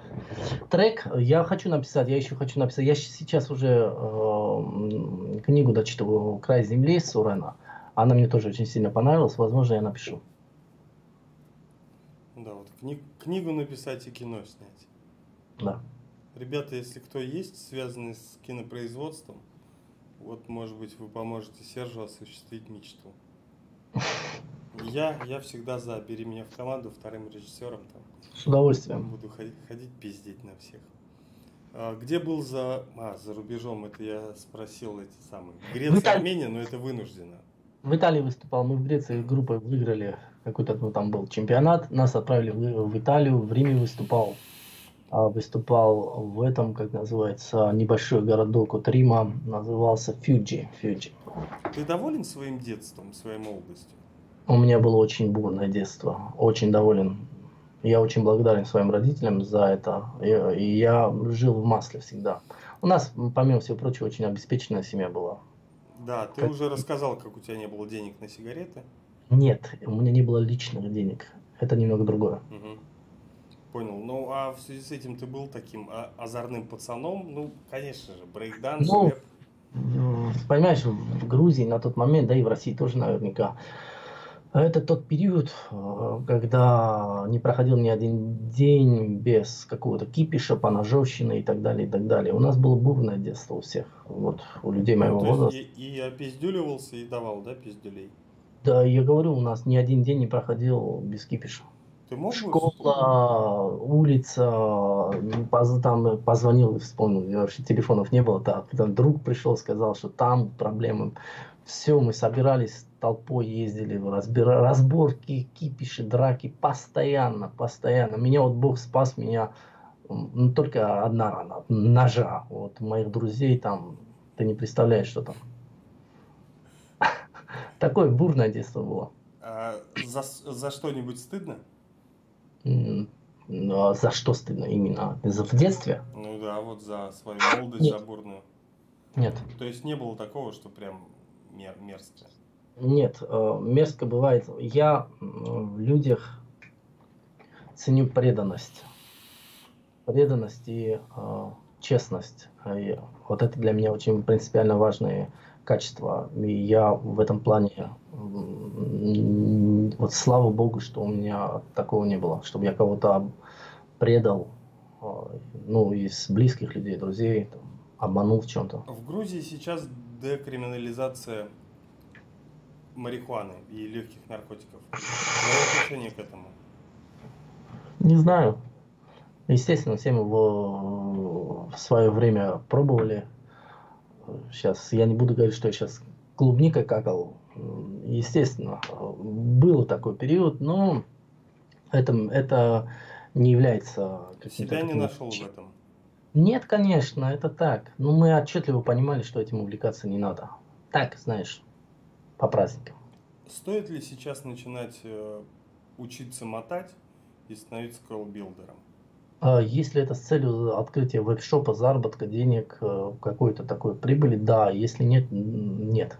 трек я хочу написать, я еще хочу написать. Я сейчас уже uh, книгу дочитываю «Край земли» Сурена. Она мне тоже очень сильно понравилась. Возможно, я напишу. Да, вот кни- книгу написать и кино снять. Да. Ребята, если кто есть, связанный с кинопроизводством, вот, может быть, вы поможете Сержу осуществить мечту. Я, я всегда за. Бери меня в команду вторым режиссером. Там. С удовольствием. Буду ходить, ходить пиздеть на всех. А, где был за... А, за рубежом, это я спросил эти самые. Греция, Италии... Армения, но это вынуждено. В Италии выступал, мы в Греции группой выиграли какой-то, ну там был чемпионат, нас отправили в, в Италию, в Риме выступал. А, выступал в этом, как называется, небольшой городок от Рима, назывался Фьюджи. Фьюджи. Ты доволен своим детством, своей молодостью? У меня было очень бурное детство, очень доволен. Я очень благодарен своим родителям за это. И, я жил в масле всегда. У нас, помимо всего прочего, очень обеспеченная семья была. Да, ты как... уже рассказал, как у тебя не было денег на сигареты. Нет, у меня не было личных денег. Это немного другое. Угу. Понял. Ну, а в связи с этим ты был таким а, озорным пацаном? Ну, конечно же, брейкданс, ну, рэп. Понимаешь, в Грузии на тот момент, да и в России тоже наверняка, это тот период, э, когда не проходил ни один день без какого-то кипиша, поножовщины и так далее, и так далее. У нас было бурное детство у всех, вот у людей моего ну, возраста. И, и опиздюливался и давал, да, пиздюлей? Да, я говорю, у нас ни один день не проходил без кипиша. Ты мог Школа, улица, там позвонил и вспомнил, вообще телефонов не было, да, там друг пришел, сказал, что там проблемы. Все, мы собирались толпой, ездили в разбир... разборки, кипиши, драки, постоянно, постоянно. Меня вот Бог спас, меня ну, только одна рана, ножа. Вот моих друзей там, ты не представляешь, что там. Такое бурное детство было. А за, за что-нибудь стыдно? Ну, а за что стыдно именно? За в детстве? Ну да, вот за свою молодость, Нет. за бурную. Нет. То есть не было такого, что прям мер, мерзко? Нет, э, мерзко бывает. Я в людях ценю преданность. Преданность и э, честность. И вот это для меня очень принципиально важные качества. И я в этом плане вот слава богу, что у меня такого не было, чтобы я кого-то предал, а, ну, из близких людей, друзей, там, обманул в чем-то. В Грузии сейчас декриминализация марихуаны и легких наркотиков. Твое отношение к этому? Не знаю. Естественно, все мы в, в свое время пробовали. Сейчас я не буду говорить, что я сейчас клубника какал. Естественно, был такой период, но это, это не является... Себя не нашел в этом? Нет, конечно, это так. Но мы отчетливо понимали, что этим увлекаться не надо. Так, знаешь, по праздникам. Стоит ли сейчас начинать э, учиться мотать и становиться coil-builder ом? А если это с целью открытия вейп-шопа, заработка денег, э, какой-то такой прибыли, да. Если нет, нет.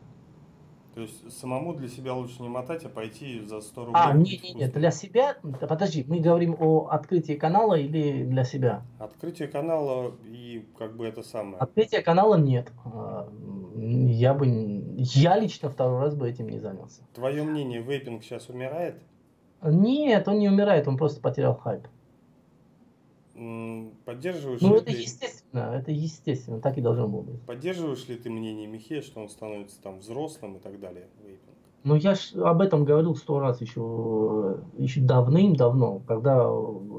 То есть самому для себя лучше не мотать, а пойти за 100 рублей. А, нет, нет, нет, для себя, подожди, мы говорим о открытии канала или для себя? Открытие канала и как бы это самое. Открытие канала нет. А, я бы, я лично второй раз бы этим не занялся. Твое мнение, вейпинг сейчас умирает? Нет, он не умирает, он просто потерял хайп. Поддерживаешь ну, ли это ты... естественно, это естественно, так и должно было быть. Поддерживаешь ли ты мнение Михея, что он становится там взрослым и так далее, вейпинг? Ну, я ж об этом говорил сто раз еще, еще давным-давно, когда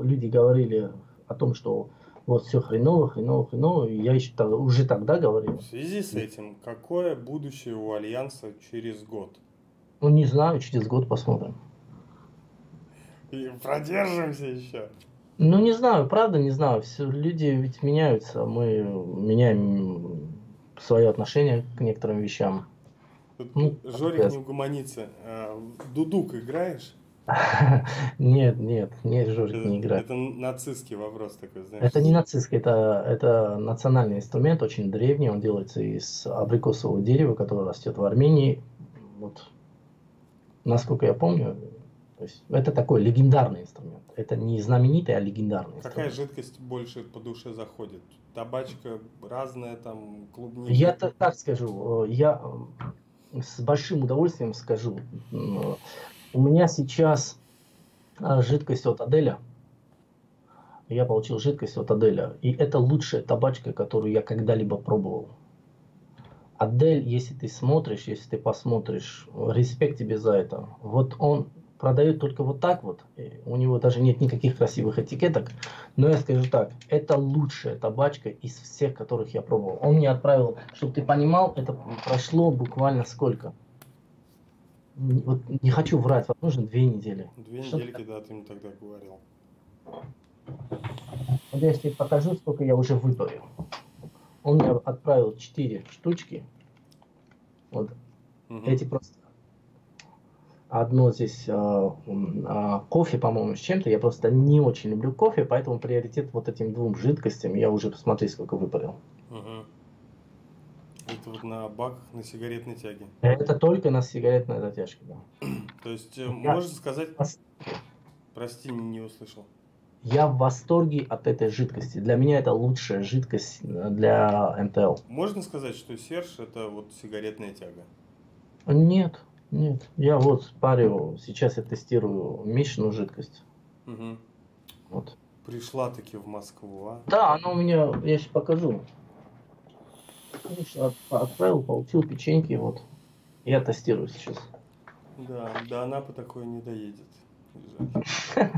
люди говорили о том, что вот все хреново, хреново, хреново, и я еще тогда, уже тогда говорил. В связи с этим, какое будущее у Альянса через год? Ну, не знаю, через год посмотрим. И продержимся еще. Ну, не знаю, правда, не знаю. Все, люди ведь меняются. Мы меняем свое отношение к некоторым вещам. Тут ну, Жорик не угомонится. А, дудук играешь? Нет, нет, нет, Жорик не играет. Это нацистский вопрос такой, знаешь. Это не нацистский, это, это национальный инструмент, очень древний, он делается из абрикосового дерева, которое растет в Армении. Вот, насколько я помню, то есть это такой легендарный инструмент. Это не знаменитый, а легендарный Какая инструмент. жидкость больше по душе заходит? Табачка разная, там, клубника? Я так скажу, э, я э, с большим удовольствием скажу. У меня сейчас э, жидкость от Аделя. Я получил жидкость от Аделя. И это лучшая табачка, которую я когда-либо пробовал. Адель, если ты смотришь, если ты посмотришь, респект тебе за это. Вот он продает только вот так вот. У него даже нет никаких красивых этикеток. Но я скажу так, это лучшая табачка из всех, которых я пробовал. Он мне отправил, чтобы ты понимал, это прошло буквально сколько? Вот не хочу врать, возможно, две недели. Две Что недельки, да, ты мне тогда говорил. Вот я тебе покажу, сколько я уже выпарил. Он мне отправил четыре штучки. Вот. Угу. Эти просто одно здесь э, э, кофе, по-моему, с чем-то. Я просто не очень люблю кофе, поэтому приоритет вот этим двум жидкостям. Я уже посмотри, сколько выпарил. Угу. Это вот на баках на сигаретной тяге. Это только на сигаретной затяжке, да. То есть, э, я... можно сказать... Прости, не услышал. Я в восторге от этой жидкости. Для меня это лучшая жидкость э, для МТЛ. Можно сказать, что Серж это вот сигаретная тяга? Нет, нет, я вот парю, сейчас я тестирую Мишину жидкость. Угу. Вот. Пришла таки в Москву, а? Да, она у меня, я сейчас покажу. Конечно, отправил, получил печеньки, вот. Я тестирую сейчас. Да, да она по такой не доедет.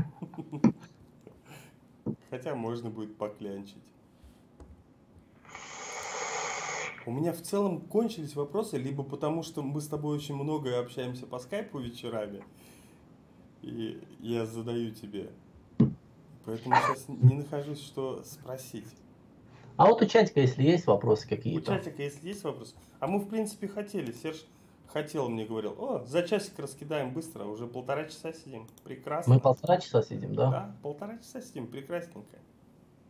Хотя можно будет поклянчить. У меня в целом кончились вопросы, либо потому что мы с тобой очень много общаемся по скайпу вечерами, и я задаю тебе. Поэтому сейчас не нахожусь, что спросить. А вот у чатика, если есть вопросы какие-то? У чатика, если есть вопросы. А мы, в принципе, хотели. Серж хотел, мне говорил, о, за часик раскидаем быстро, уже полтора часа сидим. Прекрасно. Мы полтора часа сидим, да? Да, полтора часа сидим, прекрасненько.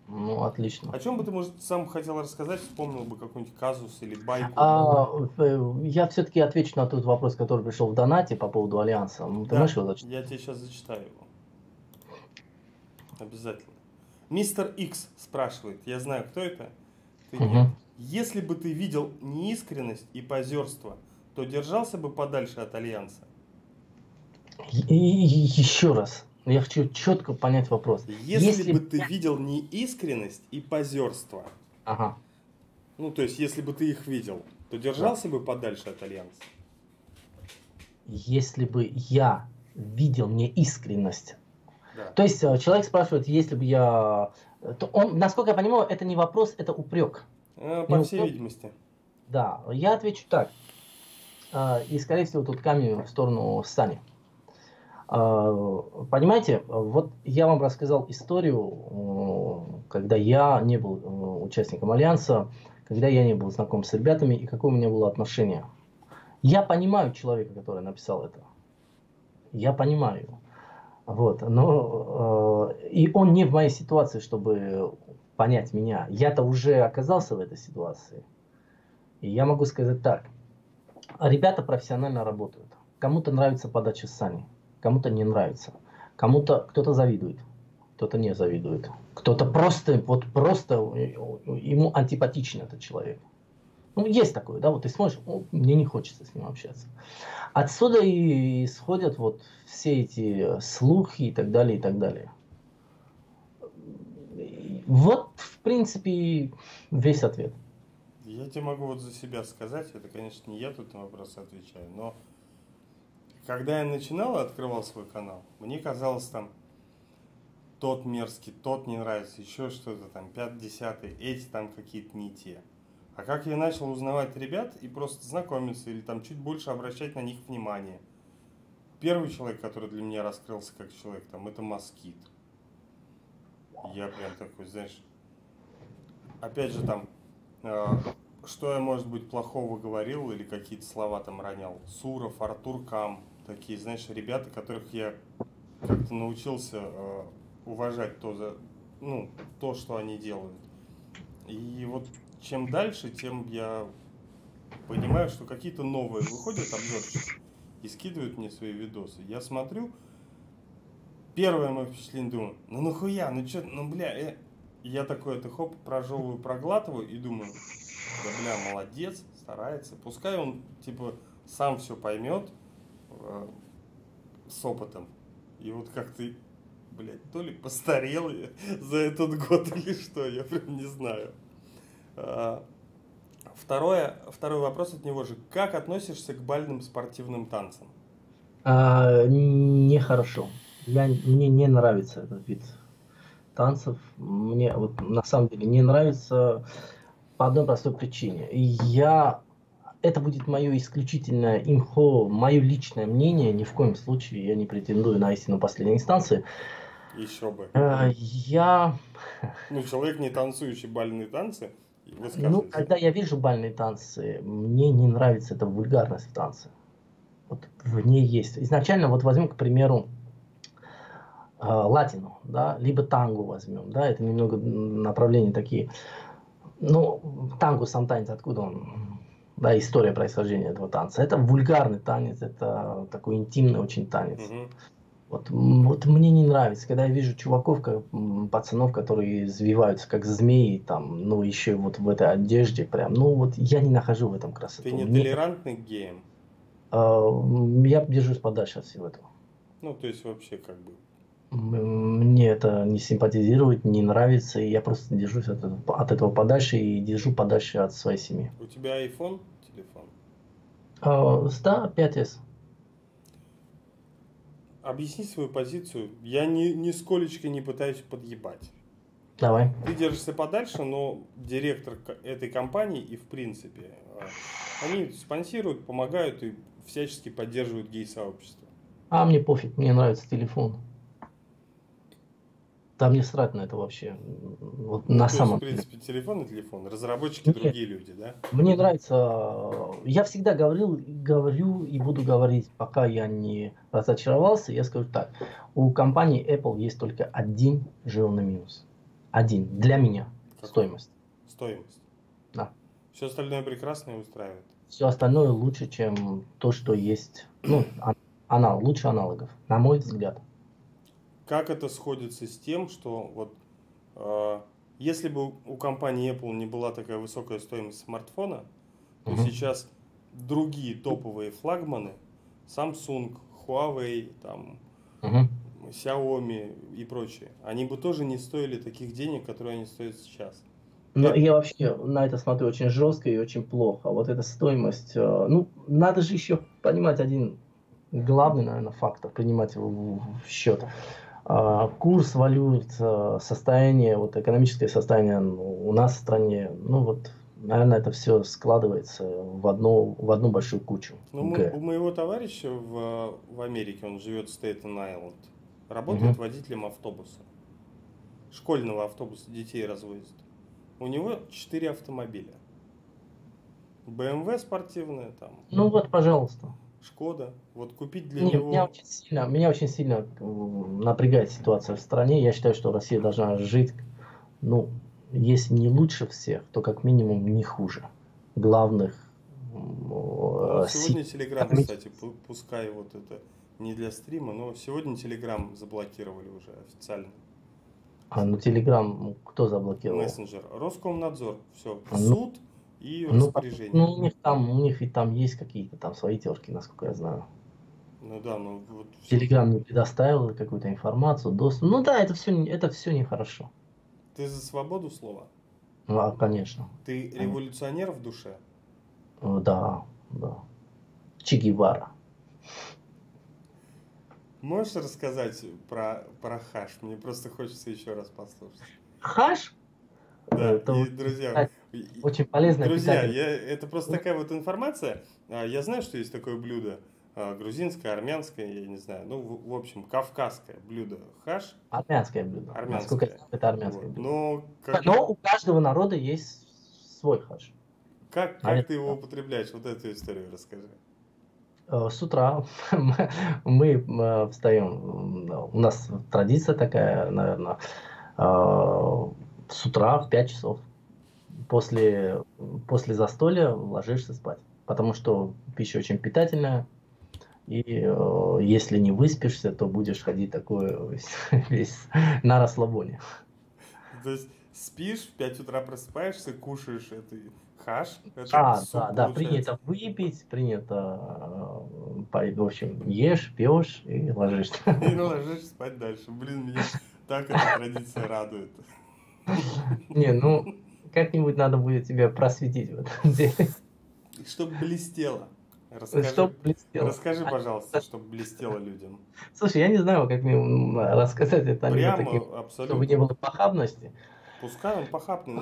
Ну, отлично. О чем бы ты, может, сам хотел рассказать, вспомнил бы какой-нибудь казус или байку? А, э, я все-таки отвечу на тот вопрос, который пришел в донате по поводу Альянса. Ты да, можешь его зачитать? Я тебе сейчас зачитаю его. Обязательно. Мистер Икс спрашивает, я знаю, кто это? Ты угу. Если бы ты видел неискренность и позерство, то держался бы подальше от Альянса? И, еще раз. Я хочу четко понять вопрос. Если, если бы ты видел неискренность и позерство, ага. ну то есть если бы ты их видел, то держался да. бы подальше от Альянса? Если бы я видел неискренность. Да. То есть э, человек спрашивает, если бы я... То он, насколько я понимаю, это не вопрос, это упрек. А, по не всей упрек. видимости. Да, я отвечу так. И, скорее всего, тут камень в сторону Сани. Понимаете, вот я вам рассказал историю, когда я не был участником Альянса, когда я не был знаком с ребятами и какое у меня было отношение. Я понимаю человека, который написал это. Я понимаю. Вот, но э, и он не в моей ситуации, чтобы понять меня. Я-то уже оказался в этой ситуации. И я могу сказать так. Ребята профессионально работают. Кому-то нравится подача Сани, кому-то не нравится. Кому-то кто-то завидует, кто-то не завидует. Кто-то просто, вот просто ему антипатичен этот человек. Ну, есть такое, да, вот ты смотришь, мне не хочется с ним общаться. Отсюда и исходят вот все эти слухи и так далее, и так далее. Вот, в принципе, весь ответ. Я тебе могу вот за себя сказать, это, конечно, не я тут на вопрос отвечаю, но когда я начинал и открывал свой канал, мне казалось там тот мерзкий, тот не нравится, еще что-то там, пят, десятый, эти там какие-то не те. А как я начал узнавать ребят и просто знакомиться или там чуть больше обращать на них внимание. Первый человек, который для меня раскрылся как человек, там, это москит. Я прям такой, знаешь, опять же там Э, что я, может быть, плохого говорил или какие-то слова там ронял. Суров, Артур Кам, такие, знаешь, ребята, которых я как-то научился э, уважать то, за, ну, то, что они делают. И вот чем дальше, тем я понимаю, что какие-то новые выходят обзорщики и скидывают мне свои видосы. Я смотрю, первое мое впечатление, думаю, ну нахуя, ну что, ну бля, э, я такой это хоп, прожевываю, проглатываю и думаю, да бля, молодец, старается. Пускай он, типа, сам все поймет с опытом. И вот как ты, блядь, то ли постарел за этот год или что, я прям не знаю. А, второе, второй вопрос от него же. Как относишься к бальным спортивным танцам? А, нехорошо. Я, мне не нравится этот вид танцев мне вот на самом деле не нравится по одной простой причине. Я это будет мое исключительное имхо, мое личное мнение, ни в коем случае я не претендую на истину последней инстанции. Еще бы. Э, я... Ну, человек, не танцующий бальные танцы, Ну, когда я вижу бальные танцы, мне не нравится эта вульгарность в танце. Вот в ней есть. Изначально, вот возьмем, к примеру, Э, латину, да, либо тангу возьмем, да, это немного направления такие. Ну, тангу сам танец, откуда он? Да, история происхождения этого танца. Это вульгарный танец, это такой интимный очень танец. mm Вот, вот мне не нравится, когда я вижу чуваков, как, пацанов, которые извиваются как змеи, там, ну, еще вот в этой одежде, прям, ну, вот я не нахожу в этом красоту. Ты не толерантный к геям? Э, я держусь подальше от всего этого. Ну, то есть вообще как бы мне это не симпатизирует, не нравится, и я просто держусь от, этого, от этого подальше и держу подальше от своей семьи. У тебя iPhone телефон? Uh, да, 5s. Объясни свою позицию. Я ни, нисколечко не пытаюсь подъебать. Давай. Ты держишься подальше, но директор этой компании и в принципе а, они спонсируют, помогают и всячески поддерживают гей-сообщество. А мне пофиг, мне нравится телефон. Там не срать на это вообще. Вот ну, на самом деле. В принципе, телефон и телефон. Разработчики Нет. другие люди, да? Мне нравится. Я всегда говорил, говорю и буду говорить, пока я не разочаровался. Я скажу так: у компании Apple есть только один жирный минус. Один для меня. Какой? Стоимость. Стоимость. Да. Все остальное прекрасно и устраивает. Все остальное лучше, чем то, что есть. Ну, анал, лучше аналогов, на мой взгляд. Как это сходится с тем, что вот э, если бы у компании Apple не была такая высокая стоимость смартфона, то uh-huh. сейчас другие топовые флагманы, Samsung, Huawei, там, uh-huh. Xiaomi и прочие, они бы тоже не стоили таких денег, которые они стоят сейчас. Но я вообще на это смотрю очень жестко и очень плохо. Вот эта стоимость, э, ну, надо же еще понимать один главный, наверное, фактор, принимать его в счет. А, курс валют, э, состояние, вот экономическое состояние у нас в стране, ну вот, наверное, это все складывается в одну, в одну большую кучу. Ну, мы, у моего товарища в, в Америке, он живет в Стейтен-Айленд, работает угу. водителем автобуса. Школьного автобуса детей развозит. У него 4 автомобиля. BMW спортивная там. Ну вот, пожалуйста. Шкода. Вот купить для Нет, него... Меня очень, сильно, меня очень сильно напрягает ситуация в стране. Я считаю, что Россия должна жить, ну, если не лучше всех, то как минимум не хуже. Главных ну, Сегодня Телеграм, кстати, пускай вот это не для стрима, но сегодня Телеграм заблокировали уже официально. А, ну Телеграм кто заблокировал? Мессенджер. Роскомнадзор. Все. В ну, суд и ну, распоряжение. Ну, у них там, у них ведь там есть какие-то там свои терки, насколько я знаю. Ну да, ну вот. Телеграм не предоставил какую-то информацию, доступ. Ну да, это все, это все нехорошо. Ты за свободу слова? Ну, а, конечно. Ты революционер в душе? Да, да. Че Гевара. Можешь рассказать про, про хаш? Мне просто хочется еще раз послушать. Хаш? Да, это и, друзья, очень полезно. Друзья, я, это просто такая вот информация. А, я знаю, что есть такое блюдо а, грузинское, армянское, я не знаю, ну, в, в общем, кавказское блюдо хаш. Армянское блюдо. Армянское. Насколько это армянское вот. блюдо. Но, как... Но у каждого народа есть свой хаш. Как, как а ты его употребляешь? Вот эту историю расскажи. Э, с утра мы э, встаем, у нас традиция такая, наверное, э, с утра в 5 часов после, после застолья ложишься спать, потому что пища очень питательная, и э, если не выспишься, то будешь ходить такой весь, весь на расслабоне. То есть спишь, в 5 утра просыпаешься, кушаешь это хаш. Это а, да, да, принято выпить, принято, э, в общем, ешь, пьешь и ложишься. И ложишься спать дальше. Блин, меня так эта традиция радует. Не, ну, как-нибудь надо будет тебя просветить в этом деле. Чтобы блестело. Расскажи, чтоб блестело. расскажи, пожалуйста, чтобы блестело людям. Слушай, я не знаю, как мне рассказать это Прямо, таким, абсолютно. чтобы не было похабности. Пускай он похабный.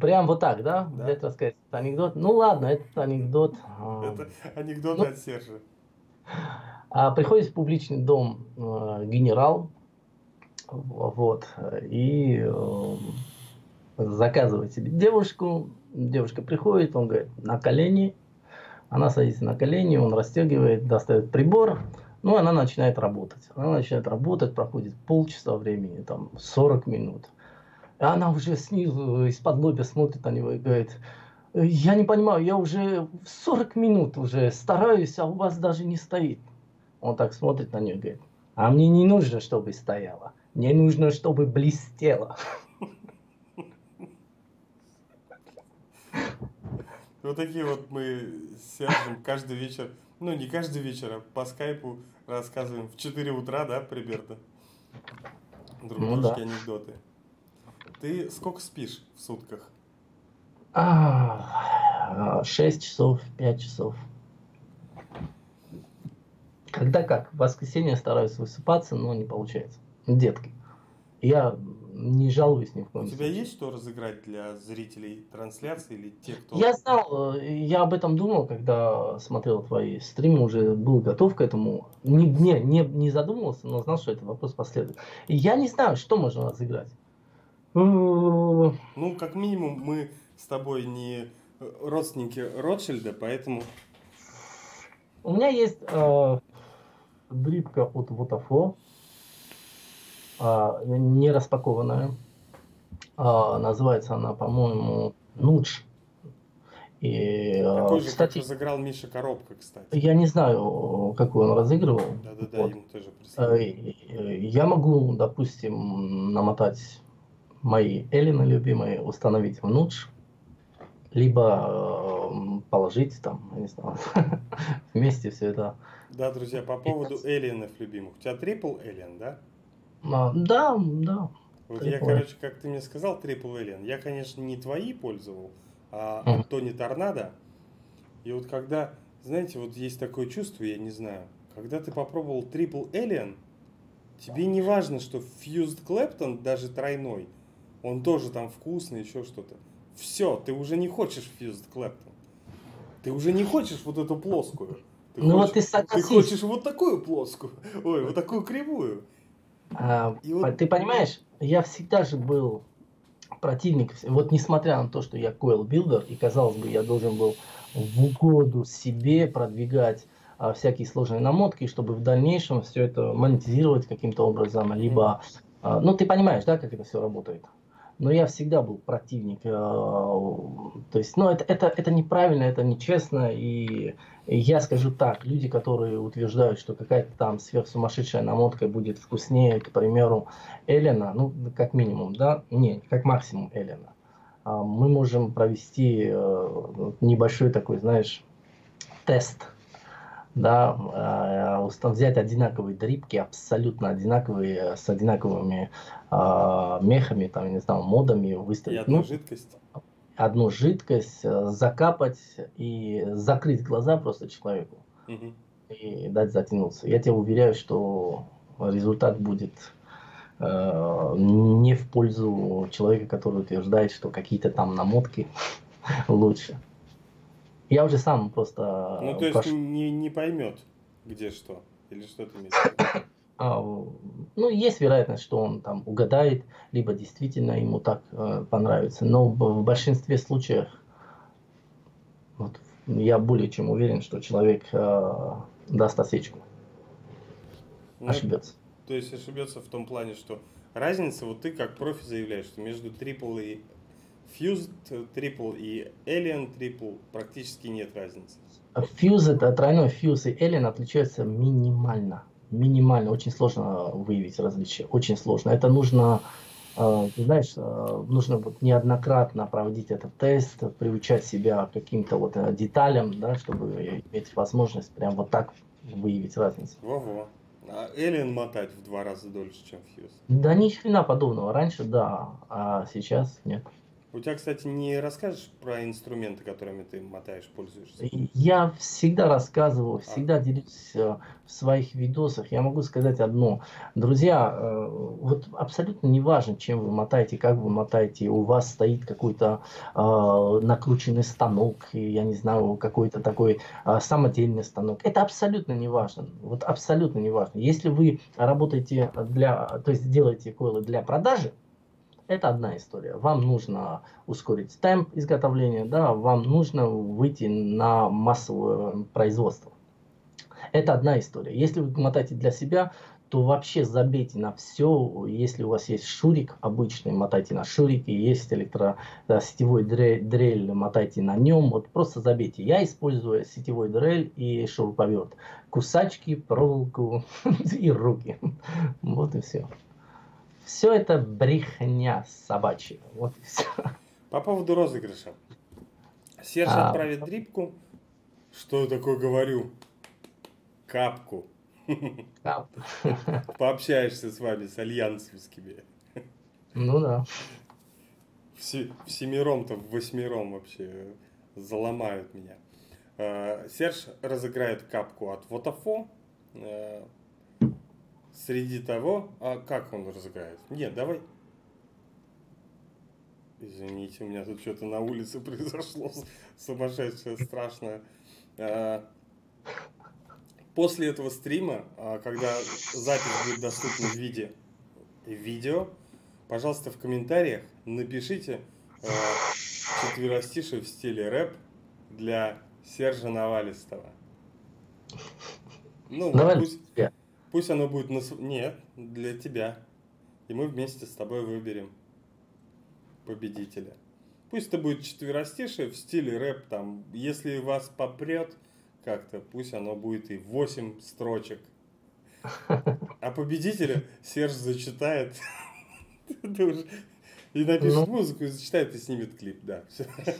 Прям вот так, да? да? Взять рассказать этот анекдот. Ну ладно, этот анекдот. Это анекдот ну, от Сержа. А, приходит в публичный дом э, генерал, вот, и э, заказывает себе девушку. Девушка приходит, он говорит, на колени. Она садится на колени, он расстегивает, достает прибор. Ну, она начинает работать. Она начинает работать, проходит полчаса времени, там, 40 минут. И она уже снизу из-под лобя смотрит на него и говорит, я не понимаю, я уже 40 минут уже стараюсь, а у вас даже не стоит. Он так смотрит на нее и говорит, а мне не нужно, чтобы стояла. Мне нужно, чтобы блестело. Вот такие вот мы сядем каждый вечер, ну не каждый вечер, а по скайпу рассказываем в 4 утра, да, примерно? Друг ну, да. анекдоты. Ты сколько спишь в сутках? А, 6 часов, 5 часов. Когда как? В воскресенье стараюсь высыпаться, но не получается. Детки. Я не жалуюсь ни в коем У тебя есть что разыграть для зрителей трансляции или тех, кто... Я знал, э, я об этом думал, когда смотрел твои стримы, уже был готов к этому. Не, не, не, не задумывался, но знал, что этот вопрос последует. Я не знаю, что можно разыграть. Ну, как минимум, мы с тобой не родственники Ротшильда, поэтому... У меня есть э, дрипка от Вотафо, э, не распакованная. Э, называется она, по-моему, Нудж. И, Такой же, кстати, как разыграл Миша Коробка, кстати. Я не знаю, какой он разыгрывал. Да-да-да, вот. ему тоже прислали. Я могу, допустим, намотать мои Эллины любимые, установить в Нудж, либо положить там, не знаю, вместе все это. Да, друзья, по поводу эллиенов любимых. У тебя трипл эллиен, да? А, да, да. Вот я, короче, как ты мне сказал, трипл эллиен, я, конечно, не твои пользовал, а Антони Торнадо. И вот когда, знаете, вот есть такое чувство, я не знаю, когда ты попробовал трипл эллиен, тебе не важно, что Fused Clapton, даже тройной, он тоже там вкусный, еще что-то. Все, ты уже не хочешь Fused Clapton. Ты уже не хочешь вот эту плоскую. Ты ну хочешь, вот ты согласись. Ты хочешь вот такую плоскую. Ой, вот такую кривую. А, вот... Ты понимаешь, я всегда же был противник, вот несмотря на то, что я coil builder, и казалось бы, я должен был в угоду себе продвигать а, всякие сложные намотки, чтобы в дальнейшем все это монетизировать каким-то образом, либо, а, ну ты понимаешь, да, как это все работает но я всегда был противник. Э, то есть, ну, это, это, это неправильно, это нечестно. И я скажу так, люди, которые утверждают, что какая-то там сверхсумасшедшая намотка будет вкуснее, к примеру, Эллена, ну, как минимум, да, не, как максимум Эллена, а мы можем провести э, небольшой такой, знаешь, тест да, э, взять одинаковые дрипки, абсолютно одинаковые, с одинаковыми э, мехами, там, я не знаю, модами выставить. И одну ну, жидкость. Одну жидкость, э, закапать и закрыть глаза просто человеку. Угу. И дать затянуться. Я тебе уверяю, что результат будет э, не в пользу человека, который утверждает, что какие-то там намотки лучше. Я уже сам просто... Ну, то есть пош... не, не поймет, где что? Или что ты имеешь а, ну, есть вероятность, что он там угадает, либо действительно ему так э, понравится. Но в, в большинстве случаев вот, я более чем уверен, что человек э, даст осечку. Ну, ошибется. То есть ошибется в том плане, что разница, вот ты как профи заявляешь, что между трипл и Fused Triple и Alien Triple практически нет разницы. Fused, тройной Fuse и Alien отличаются минимально. Минимально. Очень сложно выявить различия. Очень сложно. Это нужно, э, знаешь, э, нужно вот неоднократно проводить этот тест, приучать себя к каким-то вот э, деталям, да, чтобы иметь возможность прям вот так выявить разницу. Во-во. А Alien мотать в два раза дольше, чем Fuse? Да ни хрена подобного. Раньше да, а сейчас нет. У тебя, кстати, не расскажешь про инструменты, которыми ты мотаешь, пользуешься? Я всегда рассказывал, а. всегда делюсь э, в своих видосах. Я могу сказать одно. Друзья, э, вот абсолютно не важно, чем вы мотаете, как вы мотаете. У вас стоит какой-то э, накрученный станок, я не знаю, какой-то такой самодельный станок. Это абсолютно не важно. Вот абсолютно не важно. Если вы работаете для, то есть делаете койлы для продажи, это одна история. Вам нужно ускорить темп изготовления, да, вам нужно выйти на массовое производство. Это одна история. Если вы мотаете для себя, то вообще забейте на все. Если у вас есть шурик обычный, мотайте на шурике. Есть электросетевой дрель, дрель, мотайте на нем. Вот просто забейте. Я использую сетевой дрель и шуруповерт. Кусачки, проволоку и руки. Вот и все. Все это брехня собачья. Вот и все. По поводу розыгрыша. Серж а... отправит дрипку. Что я такое говорю? Капку. Капку. Пообщаешься с вами, с альянсовскими. Ну да. Все, всемиром-то, в восьмером вообще заломают меня. А, Серж разыграет капку от Вотафо. А, Среди того, а как он разыграет? Нет, давай. Извините, у меня тут что-то на улице произошло сумасшедшее, страшное. А, после этого стрима, а, когда запись будет доступна в виде видео, пожалуйста, в комментариях напишите четверостишие в стиле рэп для Сержа Навалистова. Ну, пусть, Пусть оно будет на... Нет, для тебя. И мы вместе с тобой выберем победителя. Пусть это будет четверостишее в стиле рэп, там, если вас попрет как-то, пусть оно будет и 8 строчек. А победителя Серж зачитает. И напишет ну. музыку, и зачитает, и снимет клип, да.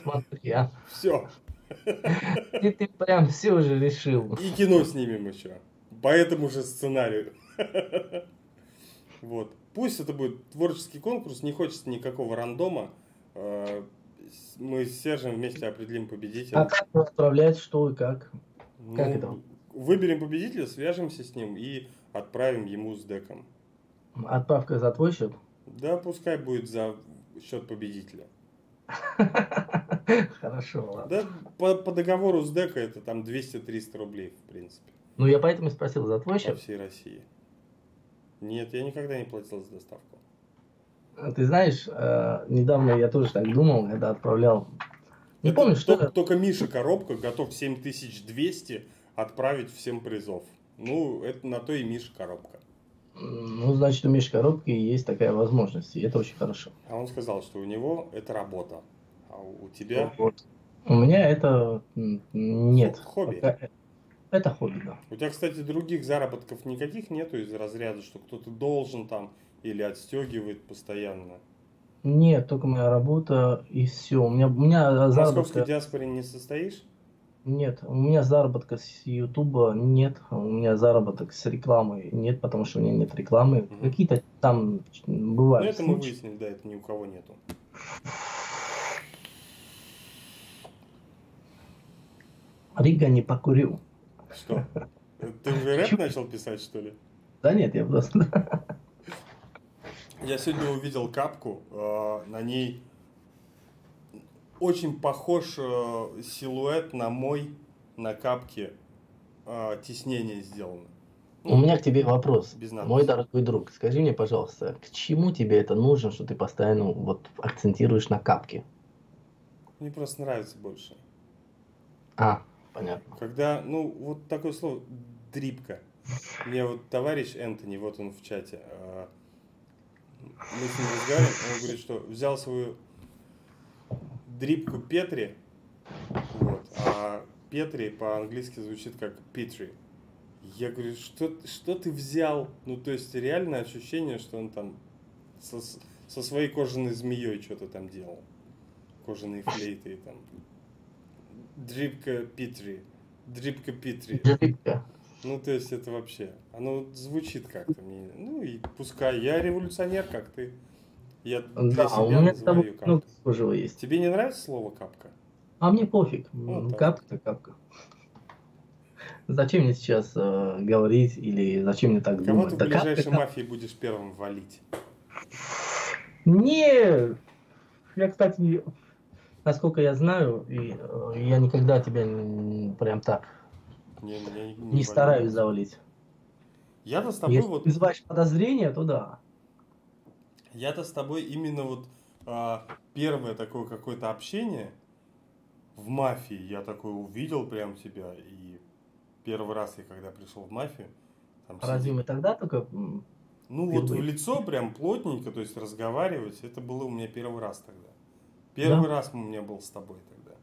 Смотри, а. Все. И ты прям все уже решил. И кино снимем еще. По этому же сценарию. Вот. Пусть это будет творческий конкурс, не хочется никакого рандома. Э, мы с Сержем вместе определим победителя. А как отправлять, что и как? Как Ну, это? Выберем победителя, свяжемся с ним и отправим ему с деком. Отправка за твой счет? Да, пускай будет за счет победителя. Хорошо, ладно. Да, по, по договору с дека это там 200-300 рублей, в принципе, Ну, я поэтому и спросил, за твой по счет? всей России. Нет, я никогда не платил за доставку. Ты знаешь, э, недавно я тоже так думал, когда отправлял. Не Это помню, что только, это. только Миша Коробка готов 7200 отправить всем призов. Ну, это на то и Миша Коробка. Ну, значит, у Миши Коробки есть такая возможность, и это очень хорошо. А он сказал, что у него это работа, а у тебя Вот. У меня это нет. Хобби. Пока- Это хобби, да. У тебя, кстати, других заработков никаких нету из разряда, что кто-то должен там или отстегивает постоянно. Нет, только моя работа и все. У меня, у меня В московской заработка диаспоре не состоишь? нет. У меня заработка с Ютуба нет. У меня заработок с рекламы нет, потому что у меня нет рекламы. Мгм. Какие-то там ч- Ну, бывают это мы выяснили, да, это ни у кого нету. Рига не покурил. Что? Ты уже рэп начал писать, что ли? Да нет, я просто... Я сегодня увидел капку, э, на ней очень похож э, силуэт на мой, на капке э, теснение сделано. У меня к тебе вопрос. Мой дорогой друг, скажи мне, пожалуйста, к чему тебе это нужно, что ты постоянно вот акцентируешь на капке? Мне просто нравится больше. А, понятно. Когда, ну, вот такое слово дрипка. Мне вот товарищ Энтони, вот он в чате, э, мы с ним разговариваем, он говорит, что взял свою дрипку Петри, вот, а Петри по-английски звучит как Петри. Я говорю, что, что ты взял? Ну, то есть, реальное ощущение, что он там со, со своей кожаной змеей что-то там делал. Кожаные флейты и там. Дрипка Питри. Дрипка Питри. Дрипка. Ну, то есть, это вообще, оно звучит как-то мне. Ну, и пускай. Я революционер, как ты. Я для Да, у себя меня с тобой называю много капка. схожего есть. Тебе не нравится слово капка? А мне пофиг. Вот так. Капка-то капка. Зачем мне сейчас э, говорить или зачем мне так Кого думать? ты в Да капка, ближайшей капка. мафии будешь первым валить? Не, я, кстати, насколько я знаю, и, э, я никогда тебя прям так Не, не, не валил. стараюсь завалить. Я-то с тобой Если вот, вызываешь подозрения, то да. я-то с тобой именно вот а, первое такое какое-то общение в мафии, я такое увидел прям тебя, и первый раз я когда пришел в мафию, там А Разве мы тогда только... Ну вот в Впервые. лицо прям плотненько, то есть разговаривать, это было у меня первый раз тогда. Первый Да? раз у меня был с тобой тогда.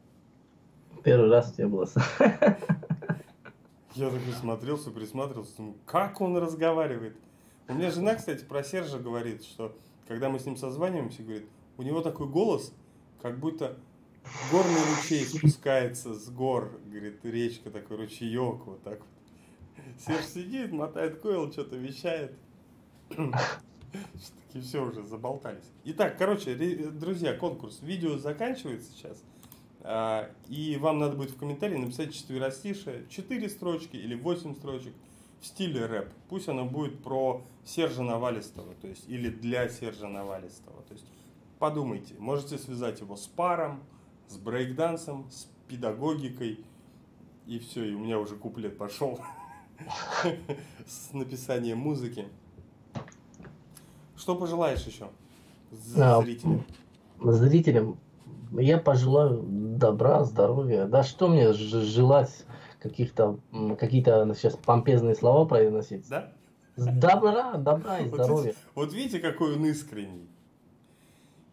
Первый раз у тебя было... с- Я такой смотрелся, присматривался, думаю, как он разговаривает. У меня жена, кстати, про Сержа говорит, что когда мы с ним созваниваемся, говорит, у него такой голос, как будто горный ручей спускается с гор, говорит, речка такой, ручеек, вот так вот. Серж сидит, мотает койл, что-то вещает. Все-таки все уже заболтались. Итак, короче, друзья, конкурс. Видео заканчивается сейчас. А, И вам надо будет в комментарии написать четверостишее, 4 строчки или 8 строчек в стиле рэп. Пусть оно будет про Сержа Навалистова, то есть или для Сержа Навалистова. То есть подумайте, можете связать его с паром, с брейкдансом, с педагогикой. И все, и у меня уже куплет пошел с написанием музыки. Что пожелаешь еще А, зрителям? Зрителям я пожелаю добра, здоровья. Да что мне желать каких-то какие-то сейчас помпезные слова произносить? Да? Добра, добра и Вот здоровья. Вот видите, какой он искренний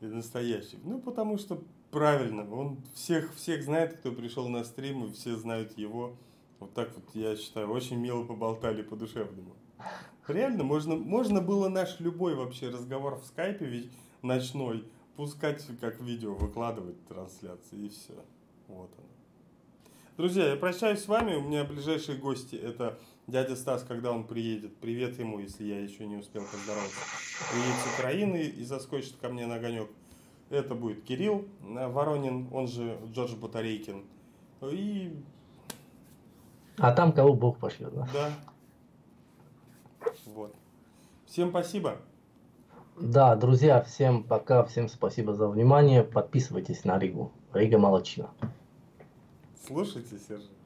и настоящий. Ну, потому что правильно, он всех, всех знает, кто пришел на стрим, и все знают его. Вот так вот, я считаю, очень мило поболтали по-душевному. Реально, можно, можно было наш любой вообще разговор в скайпе, ведь ночной, пускать как видео, выкладывать трансляции, и все. Вот оно. Друзья, я прощаюсь с вами. У меня ближайшие гости это дядя Стас, когда он приедет. Привет ему, если я еще не успел поздороваться. Приедет с Украины и заскочит ко мне на огонек. Это будет Кирилл Воронин, он же Джордж Батарейкин. И... А там кого Бог пошлет, да? Да. Вот. Всем спасибо. Да, друзья, всем пока, всем спасибо за внимание. Подписывайтесь на Ригу. Рига молочина. Слушайте, Сержа.